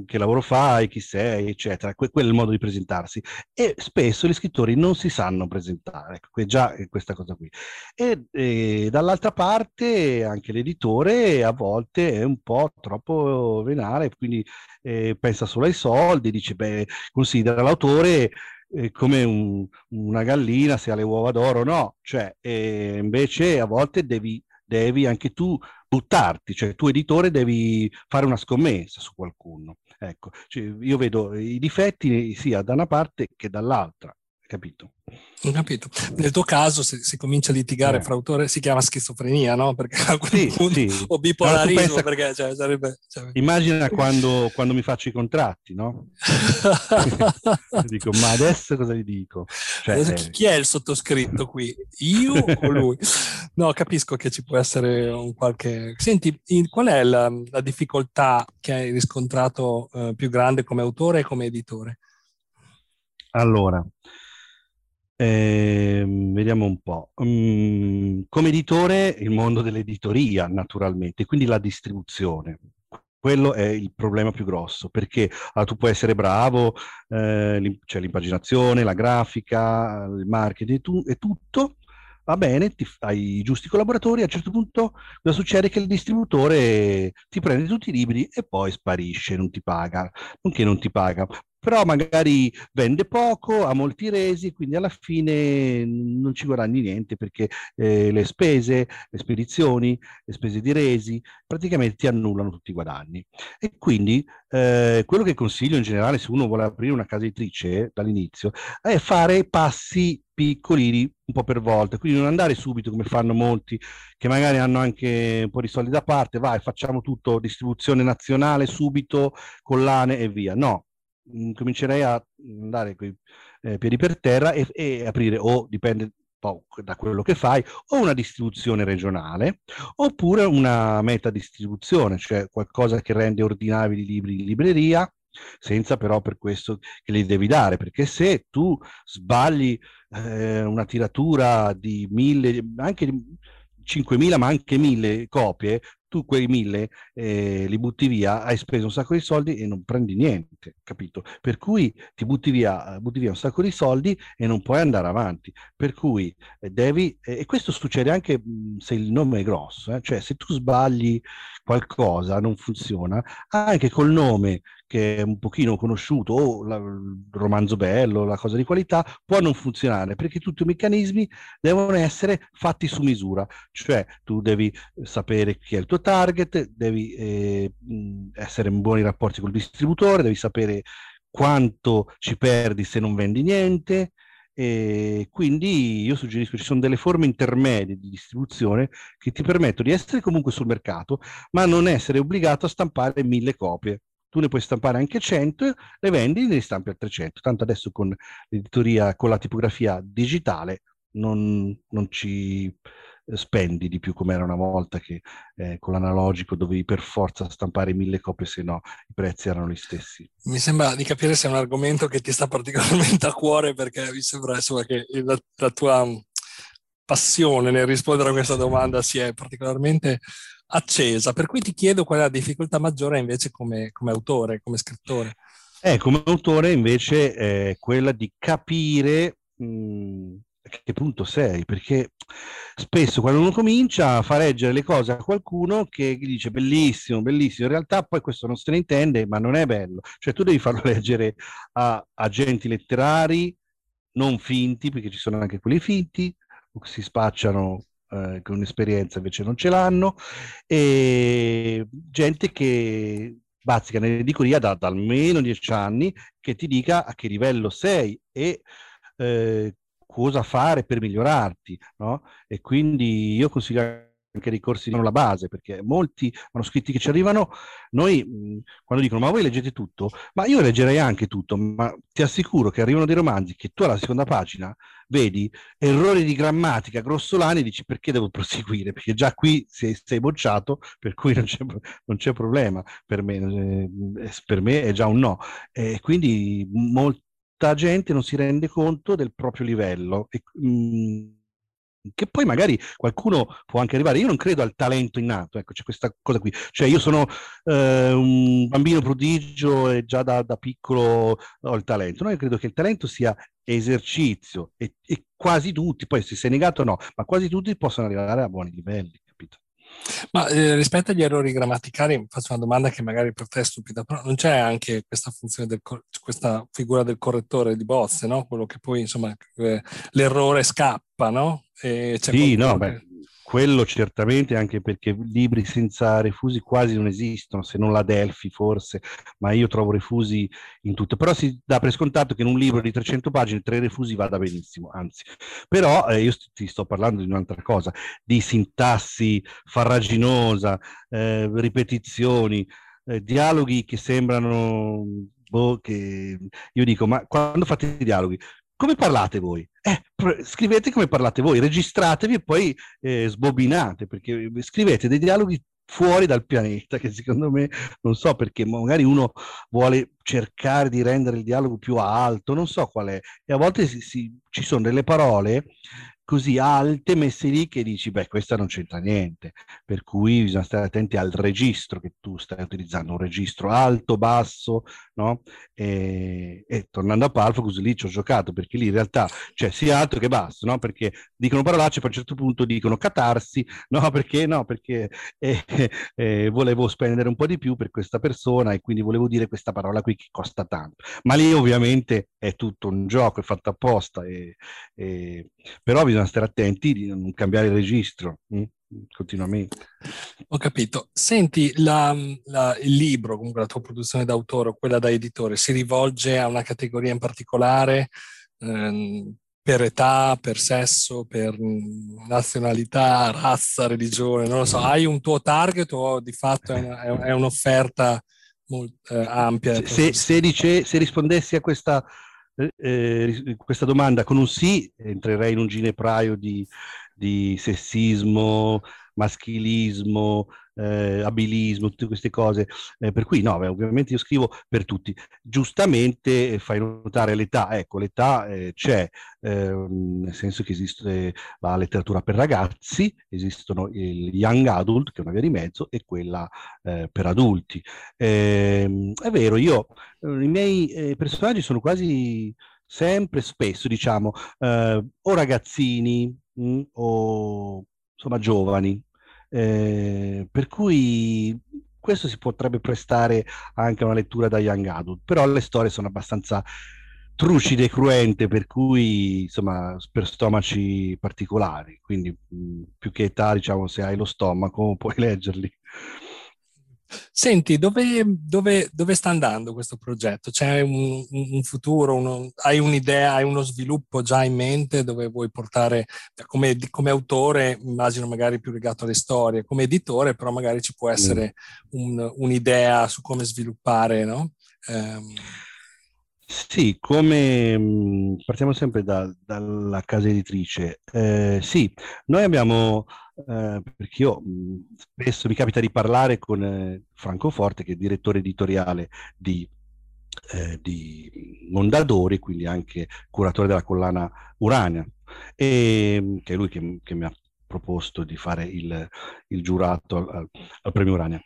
Speaker 2: che lavoro fai, chi sei, eccetera. Que- quello è il modo di presentarsi. E spesso gli scrittori non si sanno presentare, ecco, già questa cosa qui. E, e dall'altra parte anche l'editore a volte è un po' troppo venale, quindi eh, pensa solo ai soldi, dice, beh, considera l'autore eh, come un, una gallina se ha le uova d'oro, no, cioè eh, invece a volte devi, devi anche tu buttarti, cioè tu editore devi fare una scommessa su qualcuno. Ecco, cioè, io vedo i difetti sia da una parte che dall'altra capito?
Speaker 1: Capito. Nel tuo caso, se si comincia a litigare eh. fra autore, si chiama schizofrenia, no? Perché a quel sì, punto, sì. o bipolarismo, pensa... perché cioè, sarebbe... Cioè...
Speaker 2: Immagina quando, quando, mi faccio i contratti, no? *laughs* *laughs* dico, ma adesso cosa gli dico?
Speaker 1: Cioè, eh... Chi è il sottoscritto qui? Io o lui? *laughs* No, capisco che ci può essere un qualche... Senti, in, qual è la, la, difficoltà che hai riscontrato eh, più grande come autore e come editore?
Speaker 2: Allora, eh, vediamo un po'. Mm, come editore, il mondo dell'editoria, naturalmente, quindi la distribuzione. Quello è il problema più grosso, perché allora, tu puoi essere bravo, eh, c'è l'impaginazione, la grafica, il marketing tu, e tutto, va bene, ti, hai i giusti collaboratori, a un certo punto cosa succede? Che il distributore ti prende tutti i libri e poi sparisce, non ti paga, non che non ti paga, però magari vende poco, ha molti resi, quindi alla fine non ci guadagni niente perché eh, le spese, le spedizioni, le spese di resi praticamente ti annullano tutti i guadagni. E quindi eh, quello che consiglio in generale se uno vuole aprire una casa editrice dall'inizio è fare passi piccolini un po' per volta, quindi non andare subito come fanno molti che magari hanno anche un po' di soldi da parte, vai facciamo tutto distribuzione nazionale subito, collane e via. No, comincerei a andare con i eh, piedi per terra e, e, aprire o dipende un po' da quello che fai, o una distribuzione regionale, oppure una meta distribuzione, cioè qualcosa che rende ordinabili i libri in libreria, senza però per questo che li devi dare, perché se tu sbagli eh, una tiratura di mille, anche 5.000 ma anche 1.000 copie, tu quei mille eh, li butti via, hai speso un sacco di soldi e non prendi niente, capito? Per cui ti butti via, butti via un sacco di soldi e non puoi andare avanti. Per cui eh, devi, eh, e questo succede anche se il nome è grosso, eh? cioè se tu sbagli qualcosa, non funziona, anche col nome che è un pochino conosciuto o la, il romanzo bello, la cosa di qualità, può non funzionare perché tutti i meccanismi devono essere fatti su misura, cioè tu devi sapere chi è il tuo target, devi eh, essere in buoni rapporti col distributore, devi sapere quanto ci perdi se non vendi niente, e quindi io suggerisco ci sono delle forme intermedie di distribuzione che ti permettono di essere comunque sul mercato, ma non essere obbligato a stampare mille copie tu ne puoi stampare anche 100, le vendi e ne stampi altre 100. Tanto adesso con l'editoria, con la tipografia digitale, non, non ci spendi di più come era una volta che eh, con l'analogico dovevi per forza stampare mille copie, se no i prezzi erano gli stessi.
Speaker 1: Mi sembra di capire se è un argomento che ti sta particolarmente a cuore perché mi sembra insomma, che la, la tua passione nel rispondere a questa domanda si è particolarmente accesa, per cui ti chiedo qual è la difficoltà maggiore invece come, come autore, come scrittore.
Speaker 2: Eh, come autore invece è quella di capire mh, a che punto sei, perché spesso quando uno comincia fa leggere le cose a qualcuno che gli dice bellissimo, bellissimo, in realtà poi questo non se ne intende, ma non è bello. Cioè tu devi farlo *laughs* leggere a agenti letterari non finti, perché ci sono anche quelli finti, si spacciano eh, con esperienza invece non ce l'hanno, e gente che bazzica nell'editoria da, da almeno dieci anni che ti dica a che livello sei e eh, cosa fare per migliorarti, no? E quindi io consiglio anche dei corsi di la base, perché molti manoscritti che ci arrivano, noi quando dicono ma voi leggete tutto, ma io leggerei anche tutto, ma ti assicuro che arrivano dei romanzi che tu alla seconda pagina vedi errori di grammatica grossolani e dici perché devo *laughs* proseguire, perché già qui sei, sei bocciato, per cui non c'è, non c'è problema, per me, eh, per me è già un no. E quindi molta gente non si rende conto del proprio livello. E, mh, che poi magari qualcuno può anche arrivare. Io non credo al talento innato, ecco, c'è questa cosa qui. Cioè, io sono eh, un bambino prodigio e già da, da, piccolo ho il talento. No, io credo che il talento sia esercizio e, e quasi tutti, poi se sei negato no, ma quasi tutti possono arrivare a buoni livelli?
Speaker 1: Ma eh, rispetto agli errori grammaticali, faccio una domanda che magari per te è stupida, però non c'è anche questa funzione del questa figura del correttore di bozze, no? Quello che poi, insomma, eh, l'errore scappa, no?
Speaker 2: sì, no, beh, quello certamente anche perché libri senza refusi quasi non esistono, se non la Delphi forse, ma io trovo refusi in tutto. Però si dà per scontato che in un libro di 300 pagine tre refusi vada benissimo, anzi. Però eh, io ti sto parlando di un'altra cosa, di sintassi farraginosa, eh, ripetizioni, eh, dialoghi che sembrano... Boh, che io dico, ma quando fate i dialoghi, come parlate voi? Eh, scrivete come parlate voi, registratevi e poi eh, sbobinate, perché scrivete dei dialoghi fuori dal pianeta, che secondo me non so perché magari uno vuole cercare di rendere il dialogo più alto, non so qual è, e a volte si, si, ci sono delle parole così alte messe lì che dici, beh, questa non c'entra niente. Per cui bisogna stare attenti al registro che tu stai utilizzando, un registro alto, basso, no? E, e tornando a Palfocus, lì ci ho giocato, perché lì in realtà c'è sia alto che basso, no? Perché dicono parolacce, poi a un certo punto dicono catarsi, *laughs* no? Perché no? Perché eh, eh, volevo spendere un po' di più per questa persona e quindi volevo dire questa parola qui che costa tanto. Ma lì ovviamente è tutto un gioco, è fatto apposta, e, e... però bisogna bisogna stare attenti di non cambiare registro mh? Mm, continuamente.
Speaker 1: Ho capito. Senti, la, la, il libro, comunque la tua produzione d'autore o quella da editore, si rivolge a una categoria in particolare? Ehm, per età, per sesso, per nazionalità, razza, religione, non lo so, hai un tuo target o di fatto è, una, è un'offerta molto eh, ampia?
Speaker 2: Se, se, dice, se rispondessi a questa eh, eh questa domanda con un sì entrerei in un ginepraio di, di sessismo, maschilismo, eh, abilismo, tutte queste cose. Eh, per cui no, beh, ovviamente io scrivo per tutti. Giustamente eh, fai notare l'età, ecco, l'età eh, c'è, ehm, nel senso che esiste la letteratura per ragazzi, esistono il young adult, che è una via di mezzo, e quella eh, per adulti. Ehm, è vero, io, i miei personaggi sono quasi sempre, spesso, diciamo, o ragazzini mh, mm, o insomma giovani, eh, per cui questo si potrebbe prestare anche a una lettura da young adult, però le storie sono abbastanza trucide e cruente, per cui insomma per stomaci particolari, quindi mh, più che età, diciamo, se hai lo stomaco *laughs* puoi leggerli.
Speaker 1: Senti, dove, dove, dove, sta andando questo progetto? C'è un, un futuro? Uno, hai un'idea, hai uno sviluppo già in mente dove vuoi portare, come, come, autore, immagino magari più legato alle storie, come editore però magari ci può essere un, un'idea su come sviluppare, no? Um,
Speaker 2: sì, come mm, partiamo sempre da, dalla casa editrice. Eh, sì, noi abbiamo, eh, perché io mh, spesso mi capita di parlare con eh, Franco Forte, che è direttore editoriale di, eh, di Mondadori, quindi anche curatore della collana Urania, e, che è lui che, che mi ha proposto di fare il, il giurato al, al premio Urania.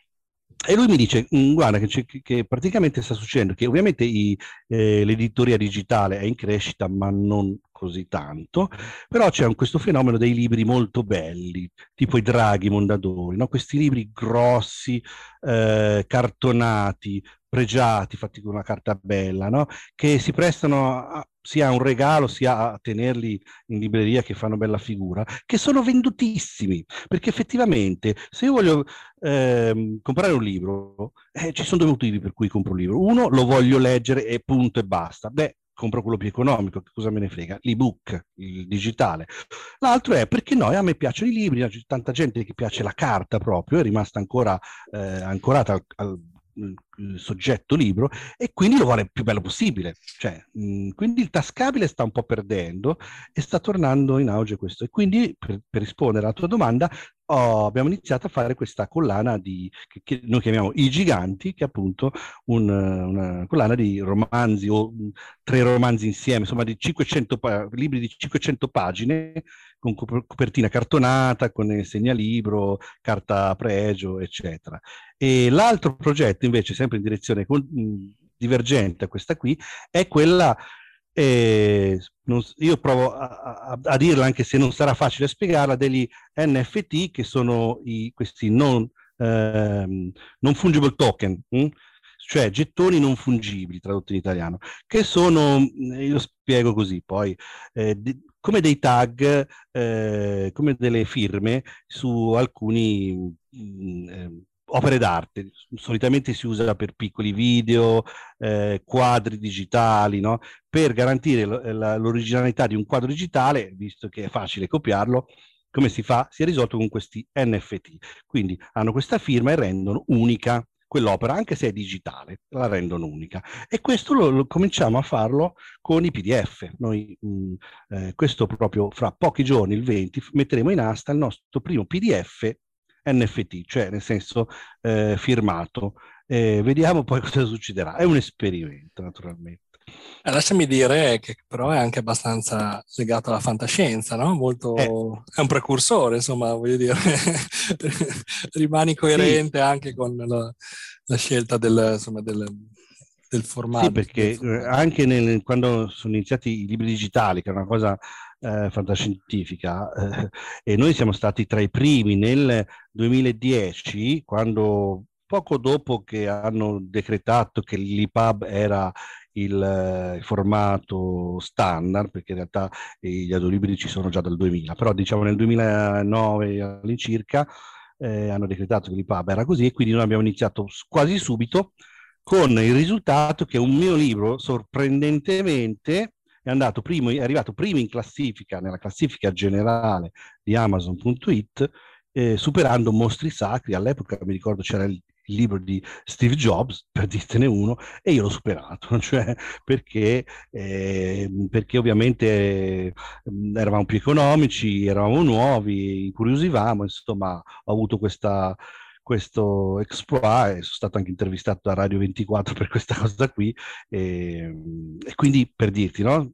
Speaker 2: E lui mi dice, mm, guarda, che, che, praticamente sta succedendo che ovviamente i, eh, l'editoria digitale è in crescita, ma non così tanto, però c'è un, questo fenomeno dei libri molto belli, tipo i draghi mondadori, no? questi libri grossi, eh, cartonati, pregiati, fatti con una carta bella, no? che si prestano a, sia un regalo sia a tenerli in libreria che fanno bella figura, che sono vendutissimi, perché effettivamente se io voglio eh, comprare un libro, eh, ci sono due motivi per cui compro un libro. Uno, lo voglio leggere e punto e basta. Beh, compro quello più economico, che cosa me ne frega? L'ebook, il digitale. L'altro è perché no, a me piacciono i libri, c'è tanta gente che piace la carta proprio, è rimasta ancora eh, ancorata al, al soggetto libro e quindi lo vuole il più bello possibile. Cioè, mh, quindi il tascabile sta un po' perdendo e sta tornando in auge questo. E quindi, per, per rispondere alla tua domanda, oh, abbiamo iniziato a fare questa collana di, che, che, noi chiamiamo I Giganti, che è appunto un, una collana di romanzi o mh, tre romanzi insieme, insomma di 500 libri di 500 pagine con copertina cartonata, con segnalibro, carta pregio, eccetera. E l'altro progetto invece, sempre in direzione con, mh, divergente a questa qui, è quella non, io provo a, a, a, dirla anche se non sarà facile spiegarla, degli NFT che sono i, questi non, ehm, non fungible token, hm? cioè gettoni non fungibili, tradotto in italiano, che sono, io spiego così, poi, eh, di, come dei tag, eh, come delle firme su alcuni mh, mm, eh, opere d'arte. Solitamente si usa per piccoli video, eh, quadri digitali, no? per garantire l- l'originalità di un quadro digitale, visto che è facile copiarlo, come si fa? Si è risolto con questi NFT. Quindi hanno questa firma e rendono unica quell'opera, anche se è digitale, la rendono unica. E questo lo, lo cominciamo a farlo con i PDF. Noi mh, eh, questo proprio fra pochi giorni, il 20, metteremo in asta il nostro primo PDF NFT, cioè nel senso eh, firmato. Eh, vediamo poi *laughs* cosa succederà. È un esperimento, naturalmente.
Speaker 1: Eh, lasciami dire che però è anche abbastanza legato alla fantascienza, no? Molto, eh. È un precursore, insomma, voglio dire, *laughs* rimani coerente sì. anche con la, la scelta del, insomma, del, del formato.
Speaker 2: Sì, perché
Speaker 1: formato.
Speaker 2: anche nel, quando sono iniziati i libri digitali, che è una cosa eh, fantascientifica, eh, e noi siamo stati tra i primi nel 2010, quando poco dopo che hanno decretato che l'IPAB era il, eh, formato standard, perché in realtà gli audiolibri ci sono già dal 2000, però diciamo nel 2009 all'incirca eh, hanno decretato che l'IPAB era così e quindi noi abbiamo iniziato quasi subito con il risultato che un mio libro sorprendentemente è andato primo, è arrivato primo in classifica, nella classifica generale di Amazon.it, eh, superando Mostri Sacri. All'epoca mi ricordo c'era il, il libro di Steve Jobs, per dirtene uno, e io l'ho superato, *laughs* cioè perché, eh, perché ovviamente eh, eravamo più economici, eravamo nuovi, incuriosivamo, insomma ho avuto questa, questo exploit sono stato anche intervistato a Radio 24 per questa cosa qui e, e quindi per dirti, no?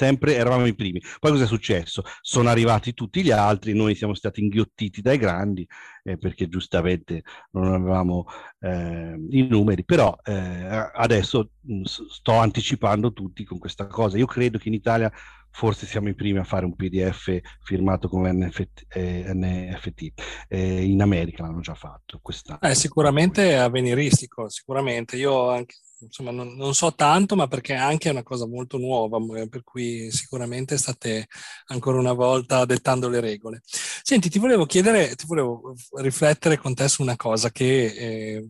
Speaker 2: Sempre eravamo i primi. Poi cosa è successo? Sono arrivati tutti gli altri, noi siamo stati inghiottiti dai grandi eh, perché giustamente non avevamo eh, i numeri, però eh, adesso mh, sto anticipando tutti con questa cosa. Io credo che in Italia forse siamo i primi a fare un PDF firmato con NFT. Eh, NFT. Eh, in America l'hanno già fatto quest'anno.
Speaker 1: Eh, sicuramente avveniristico, sicuramente. Io anche, insomma, non, non, so tanto, ma perché anche è una cosa molto nuova, per cui sicuramente state ancora una volta dettando le regole. Senti, ti volevo chiedere, ti volevo riflettere con te su una cosa che eh,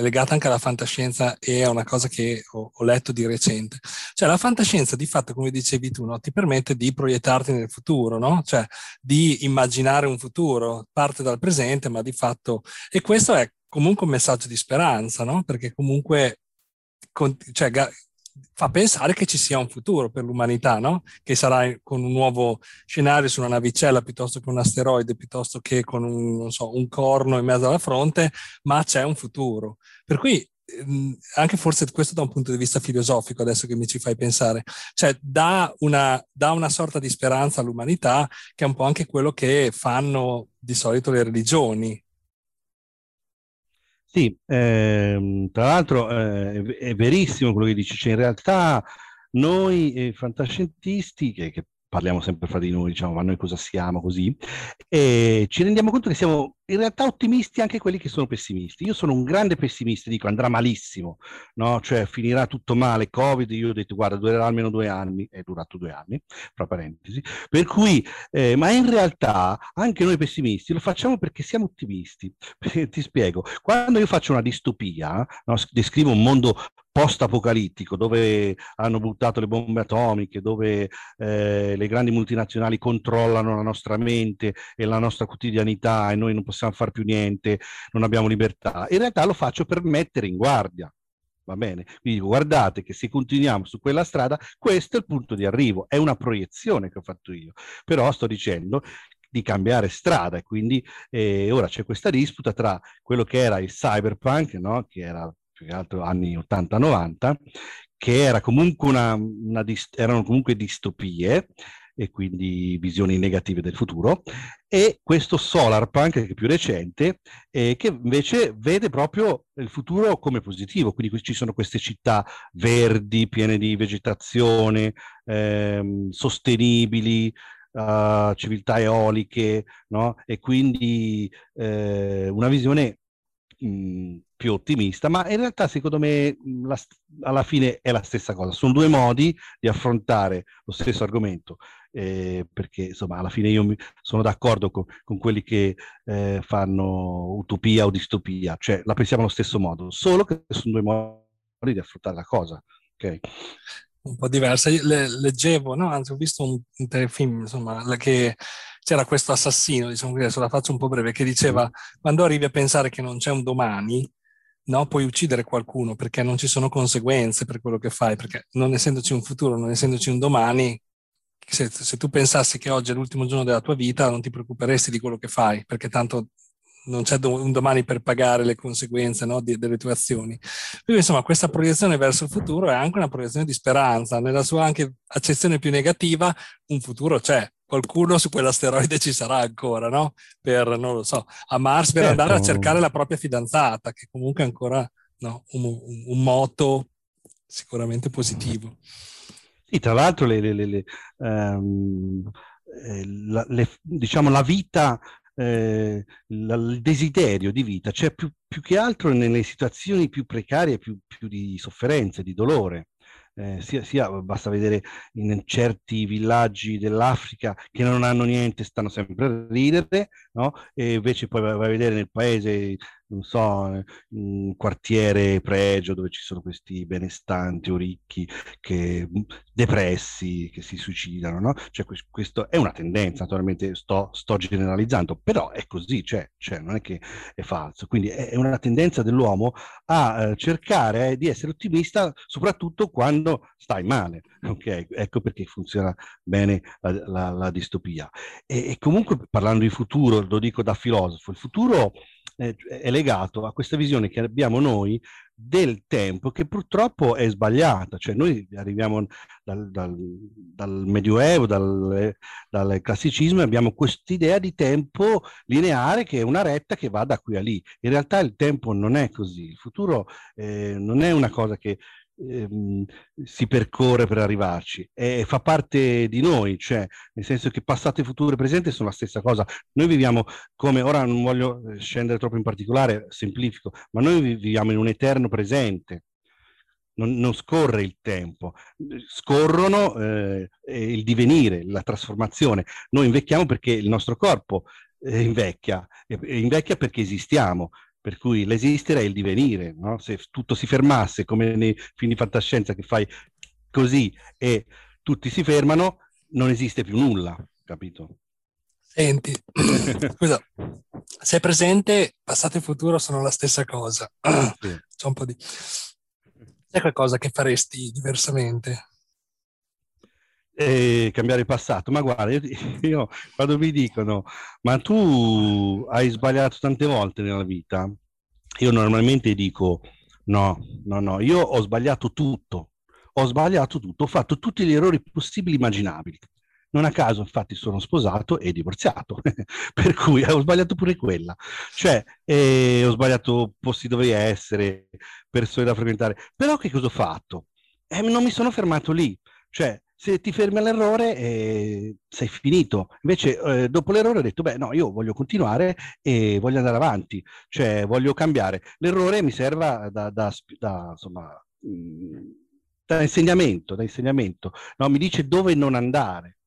Speaker 1: legata anche alla fantascienza e a una cosa che ho, ho, letto di recente. Cioè la fantascienza di fatto, come dicevi tu, no, ti permette di proiettarti nel futuro, no? cioè di immaginare un futuro, parte dal presente, ma di fatto... E questo è comunque un messaggio di speranza, no? perché comunque con, cioè, fa pensare che ci sia un futuro per l'umanità, no? Che sarà con un nuovo scenario su una navicella piuttosto che un asteroide, piuttosto che con un, so, un corno in mezzo alla fronte, ma c'è un futuro. Per cui ehm, anche forse questo da un punto di vista filosofico, adesso che mi ci fai pensare, cioè dà una, dà una sorta di speranza all'umanità che è un po' anche quello che fanno di solito le religioni,
Speaker 2: sì, ehm, tra l'altro eh, è verissimo quello che dici, cioè in realtà noi eh, fantascientisti, che, che parliamo sempre fra di noi, diciamo, ma noi cosa siamo così, e ci rendiamo conto che siamo in realtà ottimisti anche quelli che sono pessimisti. Io sono un grande pessimista, dico andrà malissimo, no? cioè finirà tutto male, Covid, io ho detto guarda durerà almeno due anni, è durato due anni, fra parentesi, per cui, eh, ma in realtà anche noi pessimisti lo facciamo perché siamo ottimisti. *laughs* Ti spiego, quando io faccio una distopia, no? descrivo un mondo post-apocalittico, dove hanno buttato le bombe atomiche, dove eh, le grandi multinazionali controllano la nostra mente e la nostra quotidianità e noi non possiamo fare più niente, non abbiamo libertà. In realtà lo faccio per mettere in guardia. Va bene? Quindi guardate che se continuiamo su quella strada, questo è il punto di arrivo, è una proiezione che ho fatto io. Però sto dicendo di cambiare strada e quindi eh, ora c'è questa disputa tra quello che era il cyberpunk, no? che era più che altro anni 80-90, che era comunque una, una erano comunque distopie e quindi visioni negative del futuro, e questo Solarpunk, più recente, eh, che invece vede proprio il futuro come positivo, quindi ci sono queste città verdi, piene di vegetazione, ehm, sostenibili, uh, civiltà eoliche, no? e quindi eh, una visione mh, più ottimista, ma in realtà secondo me la, alla fine è la stessa cosa. Sono due modi di affrontare lo stesso argomento, eh, perché insomma alla fine io mi, sono d'accordo con, con quelli che eh, fanno utopia o distopia, cioè la pensiamo allo stesso modo, solo che sono due modi di affrontare la cosa. Okay?
Speaker 1: Un po' diversa. Le, leggevo, no? Anzi, ho visto un, un telefilm, insomma, che c'era questo assassino, diciamo così, adesso la faccio un po' breve, che diceva quando arrivi a pensare che non c'è un domani, no, puoi uccidere qualcuno perché non ci sono conseguenze per quello che fai, perché non essendoci un futuro, non essendoci un domani, se, se tu pensassi che oggi è l'ultimo giorno della tua vita, non ti preoccuperesti di quello che fai, perché tanto non c'è un domani per pagare le conseguenze no, di, delle tue azioni. Quindi insomma questa proiezione verso il futuro è anche una proiezione di speranza, nella sua anche accezione più negativa un futuro c'è, qualcuno su quell'asteroide ci sarà ancora, no? Per, non lo so, a Mars per certo. andare a cercare la propria fidanzata, che comunque è ancora no, un, un, moto sicuramente positivo.
Speaker 2: Sì, tra l'altro le, le, le, um, la, diciamo la vita eh, il desiderio di vita c'è più, più, che altro nelle situazioni più precarie, più, più di sofferenza, di dolore eh, sia, sia, basta vedere in certi villaggi dell'Africa che non hanno niente, stanno sempre a ridere, no? e invece poi vai a vedere nel paese non so, un quartiere pregio dove ci sono questi benestanti o ricchi che, depressi che si suicidano, no? Cioè, questo è una tendenza, naturalmente sto, sto generalizzando, però è così, cioè, cioè, non è che è falso. Quindi è, una tendenza dell'uomo a eh, cercare di essere ottimista soprattutto quando stai male, ok? Ecco perché funziona bene la, la, la distopia. E, e comunque parlando di futuro, lo dico da filosofo, il futuro è legato a questa visione che abbiamo noi del tempo che purtroppo è sbagliata, cioè noi arriviamo dal, dal, dal Medioevo, dal, dal classicismo e abbiamo quest'idea di tempo lineare che è una retta che va da qui a lì. In realtà il tempo non è così, il futuro eh, non è una cosa che ehm, si percorre per arrivarci e fa parte di noi, cioè nel senso che passato futuro e presente sono la stessa cosa. Noi viviamo come, ora non voglio eh, scendere troppo in particolare, semplifico, ma noi viviamo in un eterno presente. Non, non scorre il tempo, scorrono eh, il divenire, la trasformazione. Noi invecchiamo perché il nostro corpo eh, invecchia, invecchia perché esistiamo, per cui l'esistere è il divenire, no? se tutto si fermasse come nei film di fantascienza che fai così e tutti si fermano, non esiste più nulla, capito?
Speaker 1: Senti, *clears throat* scusa, sei presente, passato e futuro sono la stessa cosa. *clears throat* Sì. C'è un po' di... C'è qualcosa che faresti diversamente?
Speaker 2: Eh, cambiare il passato, ma guarda, io, *laughs* io, quando mi dicono, ma tu hai sbagliato tante volte nella vita, io normalmente dico, no, no, no, io ho sbagliato tutto, ho sbagliato tutto, ho fatto tutti gli errori possibili e immaginabili. Non a caso, infatti, sono sposato e divorziato, *laughs* per cui ho sbagliato pure quella. Cioè, eh, ho sbagliato posti dove essere, persone da frequentare. Però che cosa ho fatto? Eh, non mi sono fermato lì. Cioè, se ti fermi all'errore eh, sei finito. Invece eh, dopo l'errore ho detto, beh no, io voglio continuare e voglio andare avanti, cioè voglio cambiare. L'errore mi serve da, da, da, insomma, mh, da insegnamento, da insegnamento. No, mi dice dove non andare,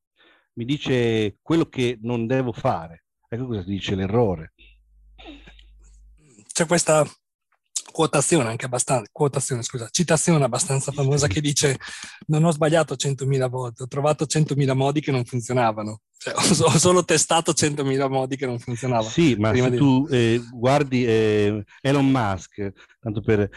Speaker 2: mi dice quello che non devo fare. Ecco cosa dice l'errore.
Speaker 1: C'è questa quotazione anche abbastanza, quotazione, scusa, citazione abbastanza famosa che dice non ho sbagliato 100.000 volte, ho trovato 100.000 modi che non funzionavano. Cioè, ho, solo testato 100.000 modi che non funzionavano.
Speaker 2: Sì, ma se di... tu eh, guardi eh, Elon Musk, tanto per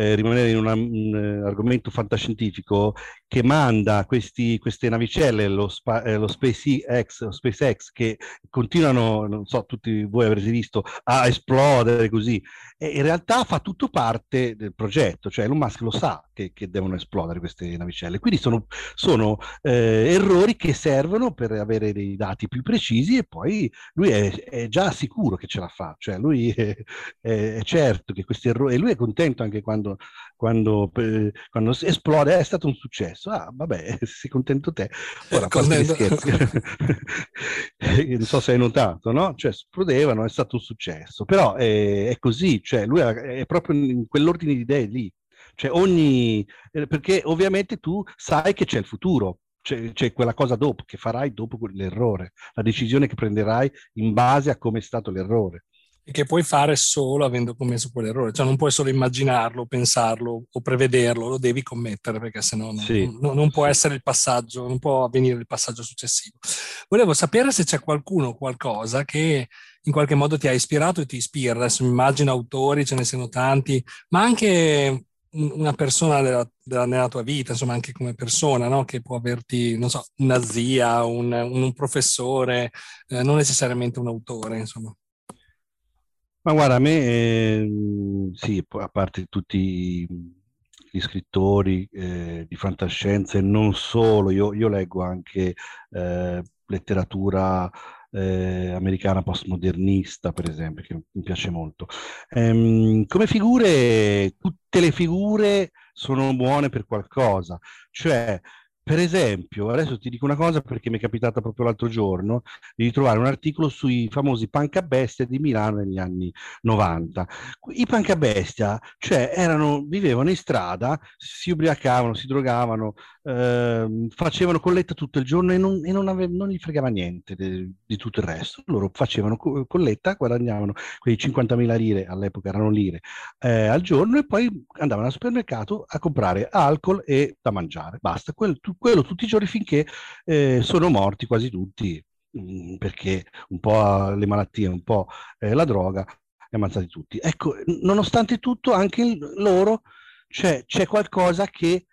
Speaker 2: eh, rimanere in una, un uh, argomento fantascientifico, che manda questi, queste navicelle, lo, spa, eh, lo, SpaceX, lo SpaceX, che continuano, non so, tutti voi avrete visto, a esplodere così. E in realtà fa tutto parte del progetto, cioè Elon Musk lo sa che, che devono esplodere queste navicelle. Quindi sono, sono eh, errori che servono per avere dei dati più precisi e poi lui è, è già sicuro che ce la fa, cioè lui è, è certo che questi errori, e lui è contento anche quando, quando, eh, quando esplode, è stato un successo. Ah, vabbè, *laughs* sei contento te. Ora, contento. scherzi. *laughs* non so se hai notato, no? Cioè, esplodevano, è stato un successo. Però è, è così, cioè lui è proprio in quell'ordine di idee lì. Cioè ogni... Eh, perché ovviamente tu sai che c'è il futuro, c'è, c'è, quella cosa dopo, che farai dopo l'errore, la decisione che prenderai in base a come è stato l'errore.
Speaker 1: E che puoi fare solo avendo commesso quell'errore, cioè non puoi solo immaginarlo, pensarlo o prevederlo, lo devi commettere perché sennò non, sì. non, non può essere il passaggio, non può avvenire il passaggio successivo. Volevo sapere se c'è qualcuno o qualcosa che in qualche modo ti ha ispirato e ti ispira. Adesso mi immagino autori, ce ne siano tanti, ma anche una persona della, della, nella tua vita, insomma, anche come persona, no? che può averti, non so, una zia, un, un professore, eh, non necessariamente un autore, insomma.
Speaker 2: Ma guarda, a me, eh, sì, a parte tutti gli scrittori eh, di fantascienza e non solo, io, io leggo anche eh, letteratura eh, americana postmodernista, per esempio, che mi piace molto. Ehm, come figure, tutte le figure sono buone per qualcosa, cioè per esempio, adesso ti dico una cosa perché mi è capitata proprio l'altro giorno di ritrovare un articolo sui famosi pancabestia di Milano negli anni 90. I pancabestia, cioè, erano, vivevano in strada, si ubriacavano, si drogavano, eh, facevano colletta tutto il giorno e non, e non, ave, non gli fregava niente di, di, tutto il resto. Loro facevano colletta, guadagnavano quei 50.000 lire, all'epoca erano lire, eh, al giorno e poi andavano al supermercato a comprare alcol e da mangiare. Basta, quello, quello tutti i giorni finché eh, sono morti quasi tutti, mm, perché un po' le malattie, un po' eh, la droga, li ammazzati tutti. Ecco, nonostante tutto, anche loro c'è, c'è qualcosa che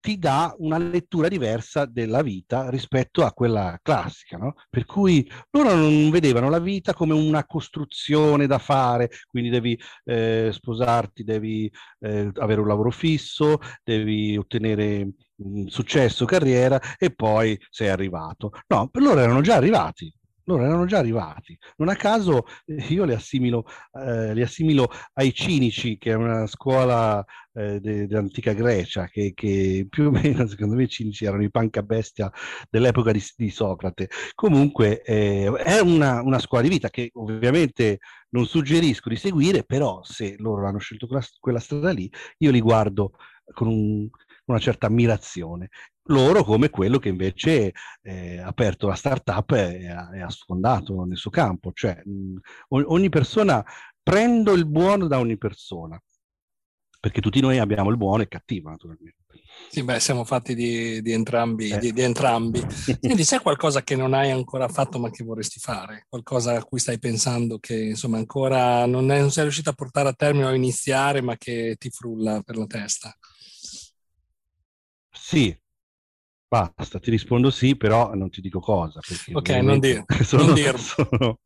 Speaker 2: ti dà una lettura diversa della vita rispetto a quella classica, no? Per cui loro non vedevano la vita come una costruzione da fare, quindi devi eh, sposarti, devi eh, avere un lavoro fisso, devi ottenere mh, successo, carriera e poi sei arrivato. No, per loro erano già arrivati, loro erano già arrivati. Non a caso eh, io li assimilo, eh, li assimilo ai cinici, che è una scuola eh, dell'antica Grecia, che, che, più o meno, secondo me, i cinici erano i panca bestia dell'epoca di, di Socrate. Comunque eh, è una, una, scuola di vita che ovviamente non suggerisco di seguire, però se loro hanno scelto quella, quella strada lì, io li guardo con un, una certa ammirazione loro come quello che invece eh, ha aperto la startup e, e ha sfondato nel suo campo. Cioè, mh, ogni persona, prendo il buono da ogni persona, perché tutti noi abbiamo il buono e il cattivo, naturalmente.
Speaker 1: Sì, beh, siamo fatti di, di entrambi. Eh. Di, di entrambi. *laughs* Quindi c'è qualcosa che non hai ancora fatto ma che vorresti fare? Qualcosa a cui stai pensando che insomma ancora non, è, non sei riuscito a portare a termine o a iniziare ma che ti frulla per la testa?
Speaker 2: Sì, Basta, ti rispondo sì, però non ti dico cosa.
Speaker 1: Ok, non, dir- *laughs* sono, non, dir- sono...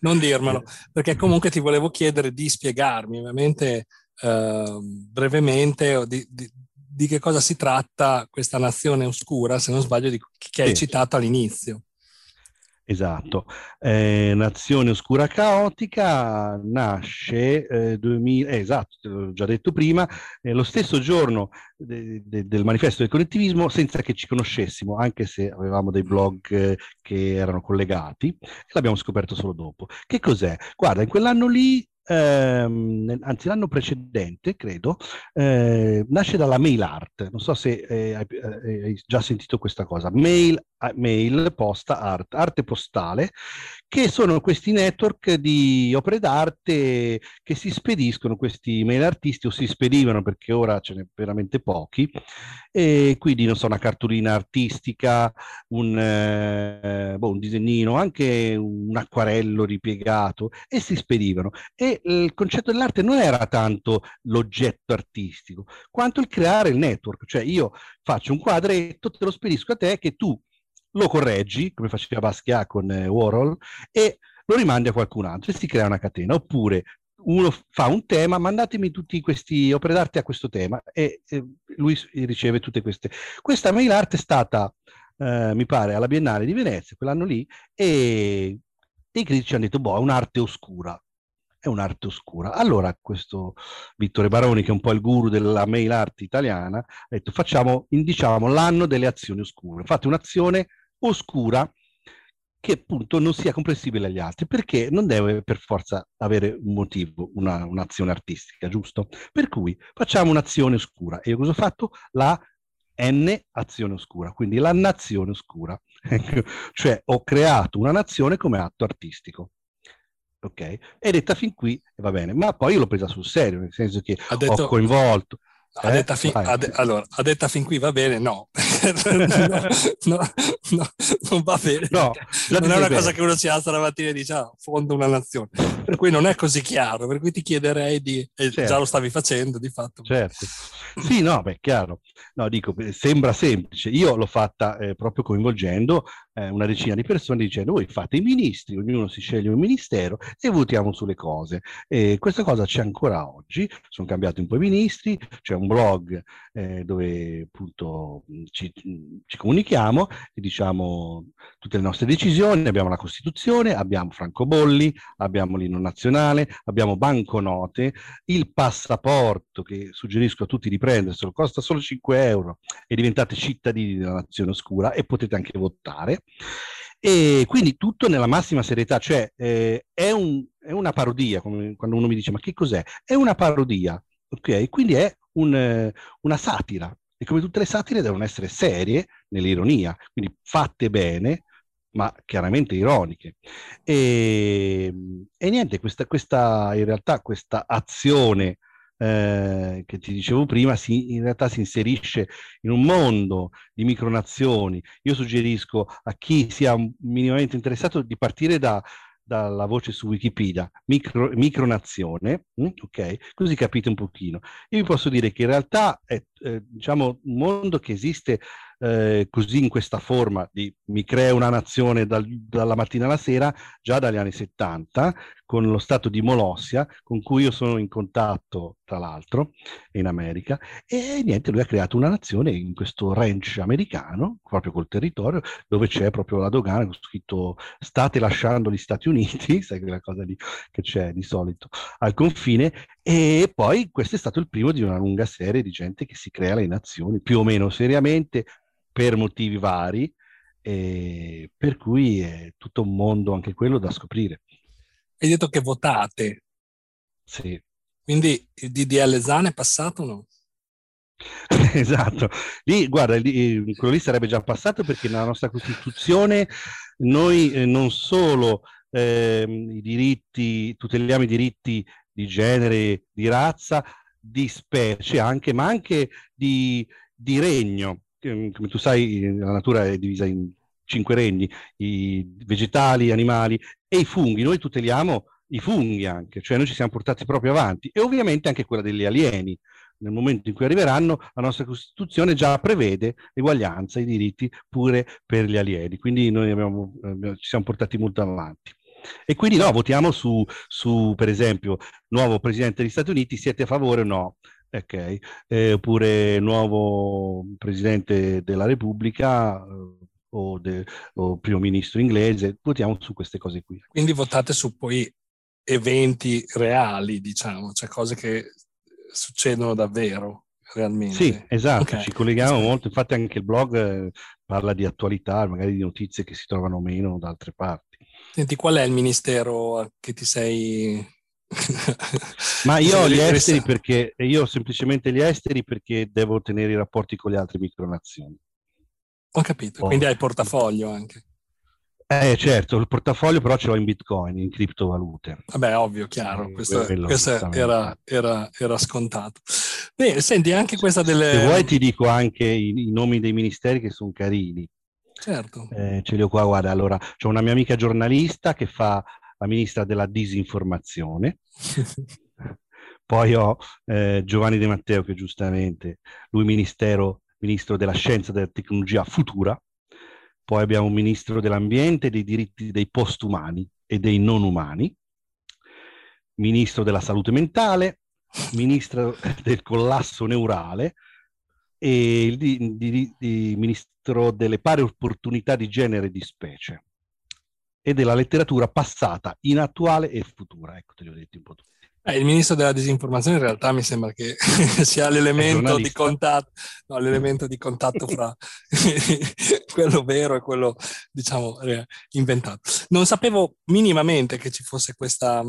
Speaker 1: non, dirmelo, *laughs* perché comunque ti volevo chiedere di spiegarmi ovviamente eh, brevemente di, di, di, che cosa si tratta questa nazione oscura, se non sbaglio, di, che hai citato all'inizio.
Speaker 2: Esatto, eh, Nazione Oscura Caotica nasce eh, 2000, eh, esatto, te l'ho già detto prima, eh, lo stesso giorno de, de, del manifesto del connettivismo senza che ci conoscessimo, anche se avevamo dei blog eh, che erano collegati, e l'abbiamo scoperto solo dopo. Che cos'è? Guarda, in quell'anno lì ehm, anzi l'anno precedente, credo, eh, nasce dalla mail art. Non so se eh, hai, eh, hai, già sentito questa cosa. Mail, mail, posta, art, arte postale, che sono questi network di opere d'arte che si spediscono, questi mail artisti o si spedivano perché ora ce n'è veramente pochi, e quindi non so, una cartolina artistica, un, eh, boh, un disegnino, anche un acquarello ripiegato e si spedivano. E il concetto dell'arte non era tanto l'oggetto artistico, quanto il creare il network, cioè io faccio un quadretto, te lo spedisco a te che tu lo correggi, come faceva Basquiat con eh, Warhol, e lo rimandi a qualcun altro e si crea una catena. Oppure uno fa un tema, mandatemi tutti questi opere d'arte a questo tema e, e lui riceve tutte queste. Questa mail art è stata, eh, mi pare, alla Biennale di Venezia, quell'anno lì, e, i critici hanno detto, boh, è un'arte oscura è un'arte oscura. Allora questo Vittore Baroni, che è un po' il guru della mail art italiana, ha detto facciamo, indiciamo l'anno delle azioni oscure. Fate un'azione oscura che appunto non sia comprensibile agli altri, perché non deve per forza avere un motivo, una, un'azione artistica, giusto? Per cui facciamo un'azione oscura. E io cosa ho fatto? La N azione oscura, quindi la nazione oscura. *laughs* cioè ho creato una nazione come atto artistico. Ok? E detta fin qui va bene, ma poi io l'ho presa sul serio, nel senso che detto... ho coinvolto
Speaker 1: a, detta fin, a, de, allora, a detta fin qui va bene? *laughs* No, no, no, non va bene. No, non è una bene. cosa che uno si alza la mattina e dice ah, fondo una nazione. Per cui non è così chiaro, per cui ti chiederei di... E certo. già lo stavi facendo di fatto.
Speaker 2: Certo. Sì, no, beh, chiaro. No, dico, sembra semplice. Io l'ho fatta eh, proprio coinvolgendo eh, una decina di persone dicendo voi fate i ministri, ognuno si sceglie un ministero e votiamo sulle cose. E questa cosa c'è ancora oggi, sono cambiati un po' i ministri, c'è un blog eh, dove appunto ci, ci, comunichiamo e diciamo tutte le nostre decisioni, abbiamo la Costituzione, abbiamo francobolli, abbiamo l'inno nazionale, abbiamo banconote, il passaporto che suggerisco a tutti di prenderselo, costa solo 5 euro e diventate cittadini della nazione oscura e potete anche votare. E quindi tutto nella massima serietà, cioè eh, è, un, è, una parodia, come quando uno mi dice ma che cos'è? È una parodia, ok? Quindi è un, eh, una satira e come tutte le satire devono essere serie nell'ironia, quindi fatte bene, ma chiaramente ironiche. E, e niente, questa, questa, in realtà questa azione eh, che ti dicevo prima, si, in realtà si inserisce in un mondo di micronazioni. Io suggerisco a chi sia minimamente interessato di partire da, dalla voce su Wikipedia, micro, micronazione, mm, ok? Così capite un pochino. Io vi posso dire che in realtà è eh, diciamo, un mondo che esiste eh, così in questa forma di mi crea una nazione dal, dalla mattina alla sera già dagli anni 70 con lo stato di Molossia con cui io sono in contatto tra l'altro in America e niente lui ha creato una nazione in questo ranch americano proprio col territorio dove c'è proprio la dogana con scritto state lasciando gli Stati Uniti *laughs* sai quella cosa lì che c'è di solito al confine e poi questo è stato il primo di una lunga serie di gente che si crea le nazioni più o meno seriamente per motivi vari, eh, per cui è tutto un mondo anche quello da scoprire.
Speaker 1: Hai detto che votate.
Speaker 2: Sì.
Speaker 1: Quindi il DDL ZAN è passato o no? *laughs*
Speaker 2: esatto, lì guarda, lì, quello lì sarebbe già passato perché nella nostra Costituzione noi eh, non solo eh, i diritti, tuteliamo i diritti di genere, di razza, di specie anche, ma anche di, di regno. Ehm, come tu sai, la natura è divisa in cinque regni, i vegetali, animali e i funghi. Noi tuteliamo i funghi anche, cioè noi ci siamo portati proprio avanti e ovviamente anche quella degli alieni. Nel momento in cui arriveranno, la nostra Costituzione già prevede l'eguaglianza, i diritti pure per gli alieni. Quindi noi abbiamo, ci siamo portati molto avanti. E quindi no, votiamo su, su, per esempio, nuovo Presidente degli Stati Uniti, siete a favore o no? ok, eh, oppure nuovo presidente della Repubblica eh, o, de, o, primo ministro inglese, votiamo su queste cose qui.
Speaker 1: Quindi votate su poi eventi reali, diciamo, cioè cose che succedono davvero. Realmente.
Speaker 2: Sì, esatto, okay. ci colleghiamo molto, infatti anche il blog eh, parla di attualità, magari di notizie che si trovano meno da altre parti.
Speaker 1: Senti, qual è il ministero che ti sei
Speaker 2: ma *laughs* io ho gli esteri perché io ho semplicemente gli esteri perché devo tenere i rapporti con le altre micronazioni.
Speaker 1: Ho capito, oh. quindi hai portafoglio anche.
Speaker 2: Eh certo, il portafoglio però ce l'ho in bitcoin, in criptovalute.
Speaker 1: Vabbè, ovvio, chiaro, questo, quello, questo era, era, era, scontato. Beh, senti, anche questa delle...
Speaker 2: Se vuoi ti dico anche i, i nomi dei ministeri che sono carini.
Speaker 1: Certo.
Speaker 2: Eh, ce li ho qua, guarda, allora, c'è una mia amica giornalista che fa la ministra della disinformazione. *laughs* Poi ho eh, Giovanni De Matteo che giustamente, lui ministero, ministro della scienza e della tecnologia futura. Poi abbiamo un ministro dell'ambiente e dei diritti dei postumani e dei non umani, ministro della salute mentale, ministro *laughs* del collasso neurale e il di, di, di ministro delle pari opportunità di genere e di specie e della letteratura passata, in attuale e futura. Ecco, te li ho detti un po' tutti.
Speaker 1: Eh, il ministro della disinformazione in realtà mi sembra che *laughs* sia l'elemento di contatto, no, l'elemento di contatto fra *laughs* *laughs* quello vero e quello, diciamo, inventato. Non sapevo minimamente che ci fosse questa,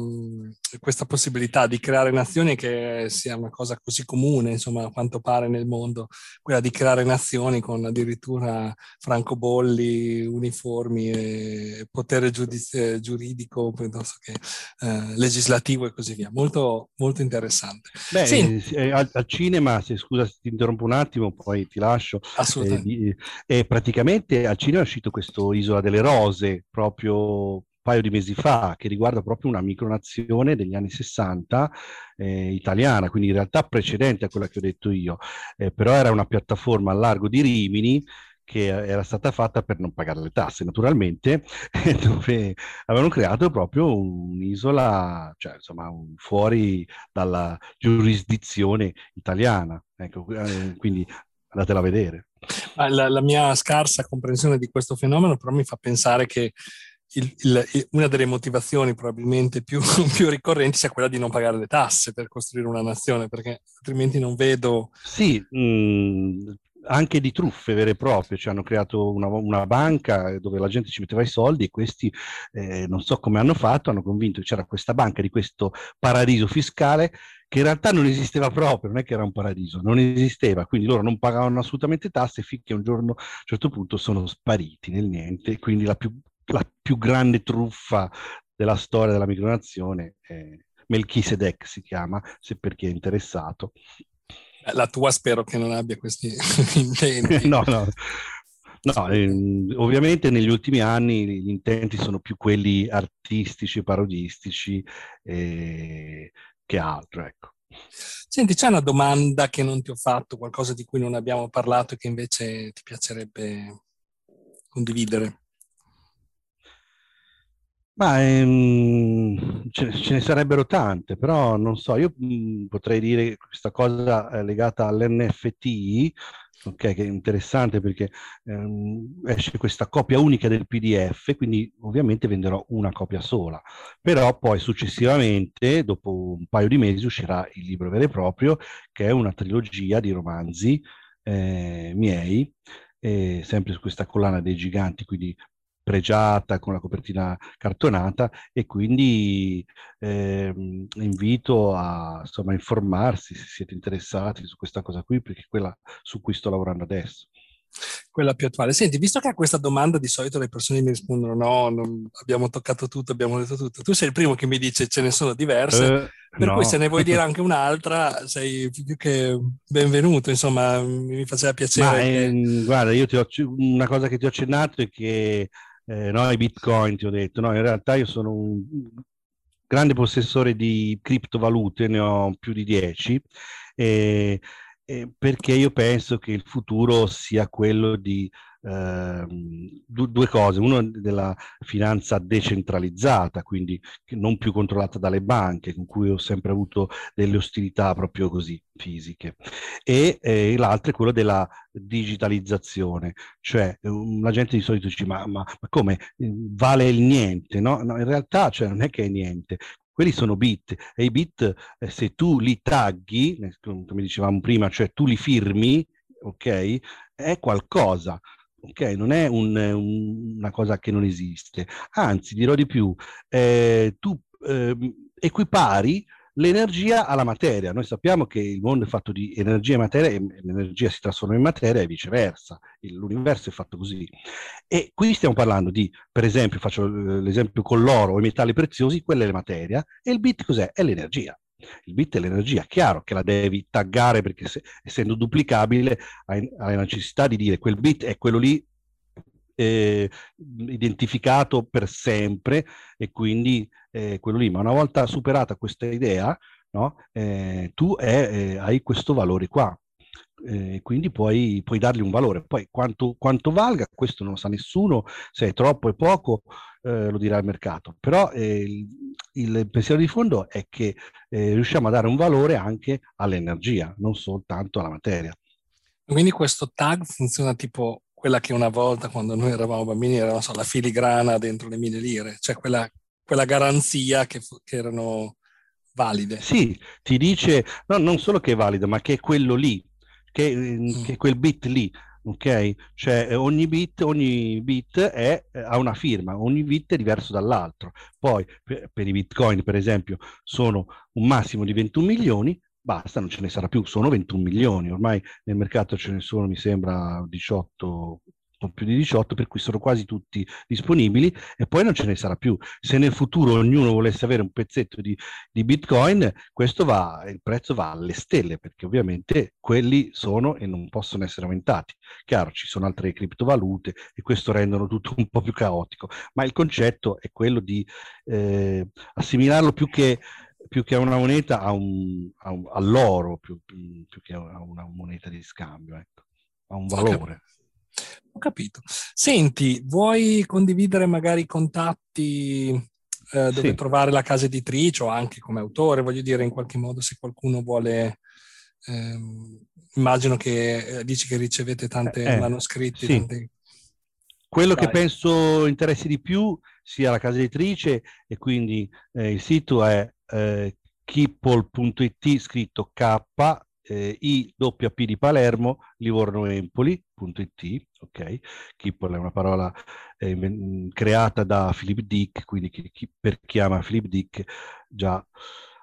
Speaker 1: questa possibilità di creare nazioni che sia una cosa così comune, insomma, a quanto pare nel mondo, quella di creare nazioni con addirittura francobolli, uniformi, potere giudiz- giuridico, piuttosto che eh, legislativo e così via. Molto molto, interessante.
Speaker 2: Beh, sì. eh, al, al, cinema, se scusa se ti interrompo un attimo, poi ti lascio.
Speaker 1: Assolutamente.
Speaker 2: Eh, eh, praticamente al cinema è uscito questo Isola delle Rose, proprio un paio di mesi fa, che riguarda proprio una micronazione degli anni 60 eh, italiana, quindi in realtà precedente a quella che ho detto io, eh, però era una piattaforma a largo di Rimini che era stata fatta per non pagare le tasse, naturalmente, *laughs* dove avevano creato proprio un'isola, cioè insomma, un, fuori dalla giurisdizione italiana. Ecco, eh, quindi andatela a vedere.
Speaker 1: La, la, mia scarsa comprensione di questo fenomeno però mi fa pensare che il, il, una delle motivazioni probabilmente più, *laughs* più, ricorrenti sia quella di non pagare le tasse per costruire una nazione, perché altrimenti non vedo...
Speaker 2: Sì, mh, mm, anche di truffe vere e proprie, cioè hanno creato una, una, banca dove la gente ci metteva i soldi e questi eh, non so come hanno fatto, hanno convinto che c'era questa banca di questo paradiso fiscale che in realtà non esisteva proprio, non è che era un paradiso, non esisteva, quindi loro non pagavano assolutamente tasse finché un giorno a un certo punto sono spariti nel niente, quindi la più, la più grande truffa della storia della micronazione è Melchisedec si chiama, se per chi è interessato,
Speaker 1: la tua spero che non abbia questi *laughs* intenti.
Speaker 2: no, no. No, eh, ovviamente negli ultimi anni gli intenti sono più quelli artistici, parodistici eh, che altro, ecco.
Speaker 1: Senti, c'è una domanda che non ti ho fatto, qualcosa di cui non abbiamo parlato e che invece ti piacerebbe condividere?
Speaker 2: Ma ehm, ce, ce, ne sarebbero tante, però non so, io mh, mm, potrei dire questa cosa eh, legata all'NFT, ok, che è interessante perché ehm, esce questa copia unica del PDF, quindi ovviamente venderò una copia sola, però poi successivamente, dopo un paio di mesi, uscirà il libro vero e proprio, che è una trilogia di romanzi eh, miei, eh, sempre su questa collana dei giganti, quindi pregiata con la copertina cartonata e quindi eh, invito a insomma, informarsi se siete interessati su questa cosa qui perché è quella su cui sto lavorando adesso
Speaker 1: quella più attuale. Senti, visto che a questa domanda di solito le persone mi rispondono no, abbiamo toccato tutto, abbiamo detto tutto, tu sei il primo che mi dice ce ne sono diverse, eh, per no. cui se ne vuoi dire *laughs* anche un'altra sei più che benvenuto, insomma mi faceva piacere. Ma,
Speaker 2: che... eh, guarda, io ti ho, una cosa che ti ho accennato è che eh, no, i bitcoin ti ho detto, no, in realtà io sono un grande possessore di criptovalute, ne ho più di 10, eh, eh, perché io penso che il futuro sia quello di eh, due cose, uno della finanza decentralizzata, quindi non più controllata dalle banche, con cui ho sempre avuto delle ostilità proprio così fisiche, e eh, l'altro è quello della digitalizzazione, cioè um, la gente di solito dice ma, ma, ma come? Vale il niente, no? no? In realtà cioè, non è che è niente, quelli sono bit e i bit eh, se tu li tagli, come dicevamo prima, cioè tu li firmi, ok, è qualcosa ok? Non è un, un, una cosa che non esiste. Anzi, dirò di più, eh, tu eh, equipari l'energia alla materia. Noi sappiamo che il mondo è fatto di energia e materia e l'energia si trasforma in materia e viceversa. L'universo è fatto così. E qui stiamo parlando di, per esempio, faccio l'esempio con l'oro i metalli preziosi, quella è la materia e il bit cos'è? È l'energia. Il bit è l'energia, chiaro che la devi taggare perché se, essendo duplicabile hai, hai la necessità di dire quel bit è quello lì eh, identificato per sempre e quindi eh, quello lì. Ma una volta superata questa idea, no, eh, tu è, hai questo valore qua. Eh, quindi puoi, puoi, dargli un valore. Poi quanto, quanto, valga, questo non lo sa nessuno, se è troppo o poco eh, lo dirà il mercato. Però eh, il, il, pensiero di fondo è che eh, riusciamo a dare un valore anche all'energia, non soltanto alla materia.
Speaker 1: Quindi questo tag funziona tipo quella che una volta quando noi eravamo bambini era so, la filigrana dentro le mille lire, cioè quella, quella garanzia che, che erano valide.
Speaker 2: Sì, ti dice no, non solo che è valida, ma che è quello lì, che, mm. che quel bit lì, ok? Cioè eh, ogni bit, ogni bit è, eh, ha una firma, ogni bit è diverso dall'altro. Poi per, per, i bitcoin, per esempio, sono un massimo di 21 milioni, basta, non ce ne sarà più, sono 21 milioni, ormai nel mercato ce ne sono, mi sembra, 18 o più di 18, per cui sono quasi tutti disponibili e poi non ce ne sarà più. Se nel futuro ognuno volesse avere un pezzetto di, di Bitcoin, questo va, il prezzo va alle stelle, perché ovviamente quelli sono e non possono essere aumentati. Chiaro, ci sono altre criptovalute e questo rendono tutto un po' più caotico, ma il concetto è quello di eh, assimilarlo più che più che a una moneta a un, a un, all'oro, più, più, che a una moneta di scambio, ecco. a un valore.
Speaker 1: Ho capito. Senti, vuoi condividere magari i contatti eh, dove sì. trovare la casa editrice o anche come autore? Voglio dire, in qualche modo, se qualcuno vuole... Ehm, immagino che eh, dici che ricevete tanti eh, manoscritti.
Speaker 2: Sì.
Speaker 1: Tanti...
Speaker 2: Quello Vai. che penso interessi di più sia la casa editrice e quindi eh, il sito è eh, kippol.it scritto K eh, IWP di Palermo, Livorno Empoli.it, ok? Kippol è una parola eh, creata da Philip Dick, quindi chi, chi, per chi ama Philip Dick già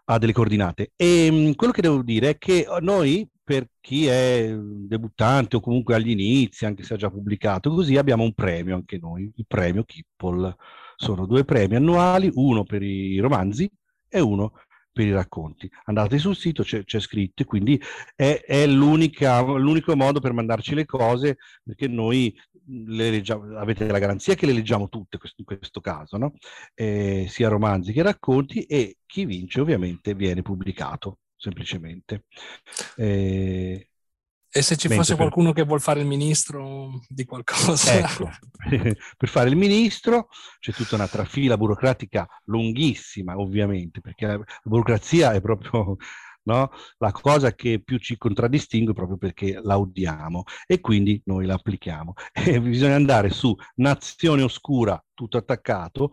Speaker 2: ha delle coordinate. E mh, quello che devo dire è che noi, per chi è debuttante o comunque agli inizi, anche se ha già pubblicato, così abbiamo un premio anche noi, il premio Kippol. Sono due premi annuali, uno per i romanzi e uno per i racconti. Andate sul sito, c'è, c'è scritto, quindi è, è l'unico modo per mandarci le cose, perché noi le leggiamo, avete la garanzia che le leggiamo tutte in questo caso, no? eh, sia romanzi che racconti, e chi vince ovviamente viene pubblicato. semplicemente.
Speaker 1: E, e se ci fosse qualcuno per... che vuol fare il ministro di qualcosa?
Speaker 2: Ecco, *laughs* per fare il ministro c'è tutta una trafila burocratica lunghissima, ovviamente, perché la burocrazia è proprio *laughs* no? la cosa che più ci contraddistingue proprio perché la odiamo e quindi noi la applichiamo. *laughs* E bisogna andare su nazione oscura, tutto attaccato,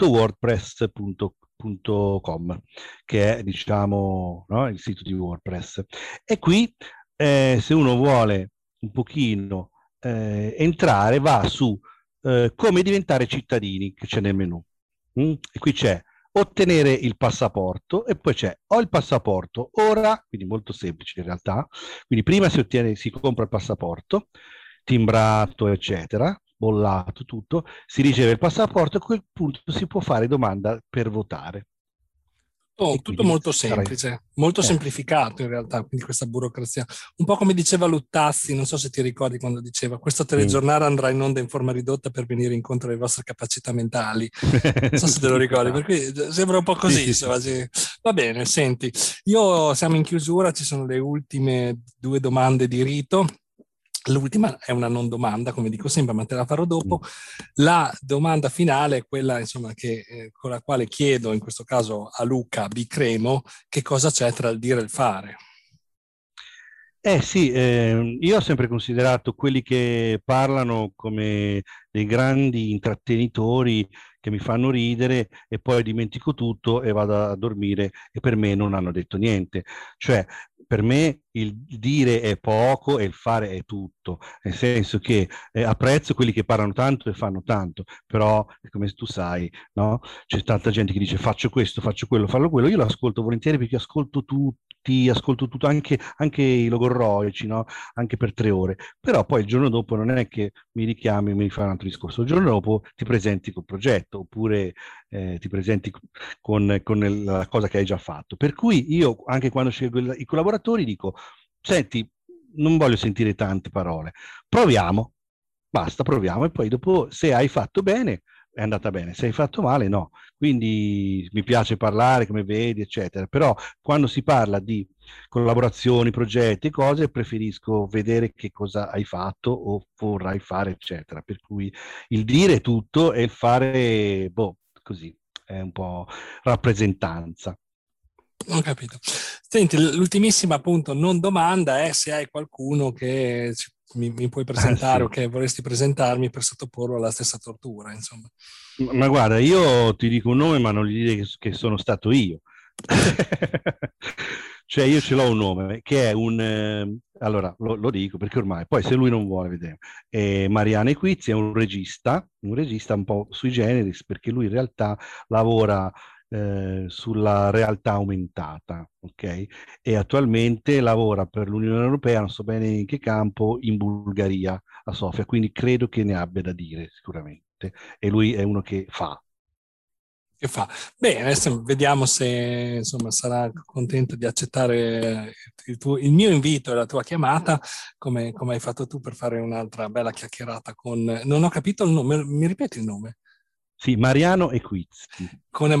Speaker 2: .wordpress.com che è diciamo no, il sito di WordPress. E qui eh, se uno vuole un pochino eh, entrare va su eh, come diventare cittadini che c'è nel menu. Mm? E qui c'è ottenere il passaporto e poi c'è ho il passaporto ora, quindi molto semplice in realtà, quindi prima si ottiene, si compra il passaporto, timbrato eccetera, bollato tutto, si riceve il passaporto e a quel punto si può fare domanda per votare.
Speaker 1: Oh, tutto molto semplice, molto eh. semplificato in realtà, quindi questa burocrazia. Un po' come diceva Luttazzi, non so se ti ricordi quando diceva questo telegiornale mm. andrà in onda in forma ridotta per venire incontro alle vostre capacità mentali. *laughs* Non so se te lo ricordi, per cui eh, sembra un po' così. Sì, sì, sì. Va bene, senti, io siamo in chiusura, ci sono le ultime due domande di rito. L'ultima è una non domanda, come dico sempre, ma te la farò dopo. Mm. La domanda finale è quella insomma, che, eh, con la quale chiedo, in questo caso a Luca Bicremo, che cosa c'è tra il dire e il fare.
Speaker 2: Eh sì, eh, io ho sempre considerato quelli che parlano come dei grandi intrattenitori che mi fanno ridere e poi dimentico tutto e vado a dormire e per me non hanno detto niente. Cioè, per me il dire è poco e il fare è tutto, nel senso che eh, apprezzo quelli che parlano tanto e fanno tanto, però come tu sai, no? c'è tanta gente che dice faccio questo, faccio quello, fallo quello, io lo ascolto volentieri perché ascolto tutti, ascolto tutto, anche, anche i logorroici, no? anche per tre ore, però poi il giorno dopo non è che mi richiami e mi fai un altro discorso, il giorno dopo ti presenti col progetto oppure eh, ti presenti con, con la cosa che hai già fatto, per cui io anche quando scelgo i collaboratori dico senti, non voglio sentire tante parole, proviamo, basta, proviamo e poi dopo se hai fatto bene è andata bene, se hai fatto male no. Quindi mi piace parlare, come vedi, eccetera, però quando si parla di collaborazioni, progetti, cose, preferisco vedere che cosa hai fatto o vorrai fare, eccetera. Per cui il dire tutto e il fare, boh, così, è un po' rappresentanza.
Speaker 1: Ho capito. Senti, l'ultimissima appunto non domanda è se hai qualcuno che mi, mi puoi presentare eh, sì. o che vorresti presentarmi per sottoporlo alla stessa tortura, insomma.
Speaker 2: Ma, ma guarda, io ti dico un nome, ma non gli dire che, che sono stato io. *laughs* cioè io ce l'ho un nome che è un eh, allora lo, lo, dico perché ormai poi se lui non vuole vedere eh, Mariano Equizzi è un regista un regista un po' sui generis perché lui in realtà lavora eh, sulla realtà aumentata, ok? E attualmente lavora per l'Unione Europea, non so bene in che campo, in Bulgaria, a Sofia, quindi credo che ne abbia da dire sicuramente. E lui è uno che fa.
Speaker 1: Che fa. Bene, adesso vediamo se insomma, sarà contento di accettare il, tuo, il, mio invito e la tua chiamata, come, come hai fatto tu per fare un'altra bella chiacchierata con... Non ho capito il nome, mi ripeti il nome?
Speaker 2: Sì, Mariano Equizzi.
Speaker 1: Con,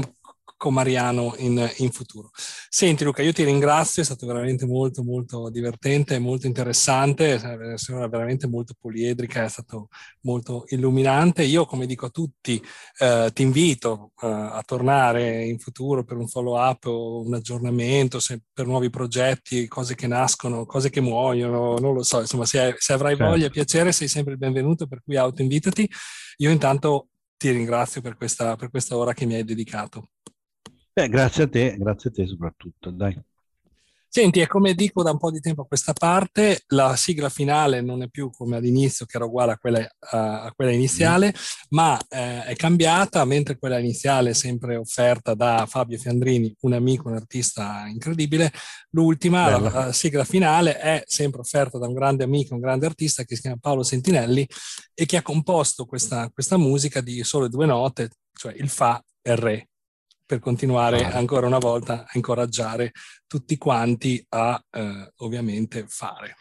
Speaker 1: con Mariano in, in, futuro. Senti Luca, io ti ringrazio, è stato veramente molto molto divertente, molto interessante, è veramente molto poliedrica, è stato molto illuminante. Io come dico a tutti eh, ti invito eh, a tornare in futuro per un follow up o un aggiornamento, se, per nuovi progetti, cose che nascono, cose che muoiono, non lo so, insomma se, se avrai certo. voglia e piacere sei sempre il benvenuto, per cui autoinvitati. Io intanto ti ringrazio per questa, per questa ora che mi hai dedicato.
Speaker 2: Beh, grazie a te, grazie a te soprattutto, dai.
Speaker 1: Senti, e come dico da un po' di tempo a questa parte, la sigla finale non è più come all'inizio, che era uguale a quella, a, quella iniziale, mm. ma eh, è cambiata, mentre quella iniziale è sempre offerta da Fabio Fiandrini, un amico, un artista incredibile. L'ultima, la, la, sigla finale, è sempre offerta da un grande amico, un grande artista che si chiama Paolo Sentinelli e che ha composto questa, questa musica di sole due note, cioè il Fa e il Re per continuare ancora una volta a incoraggiare tutti quanti a eh, ovviamente fare.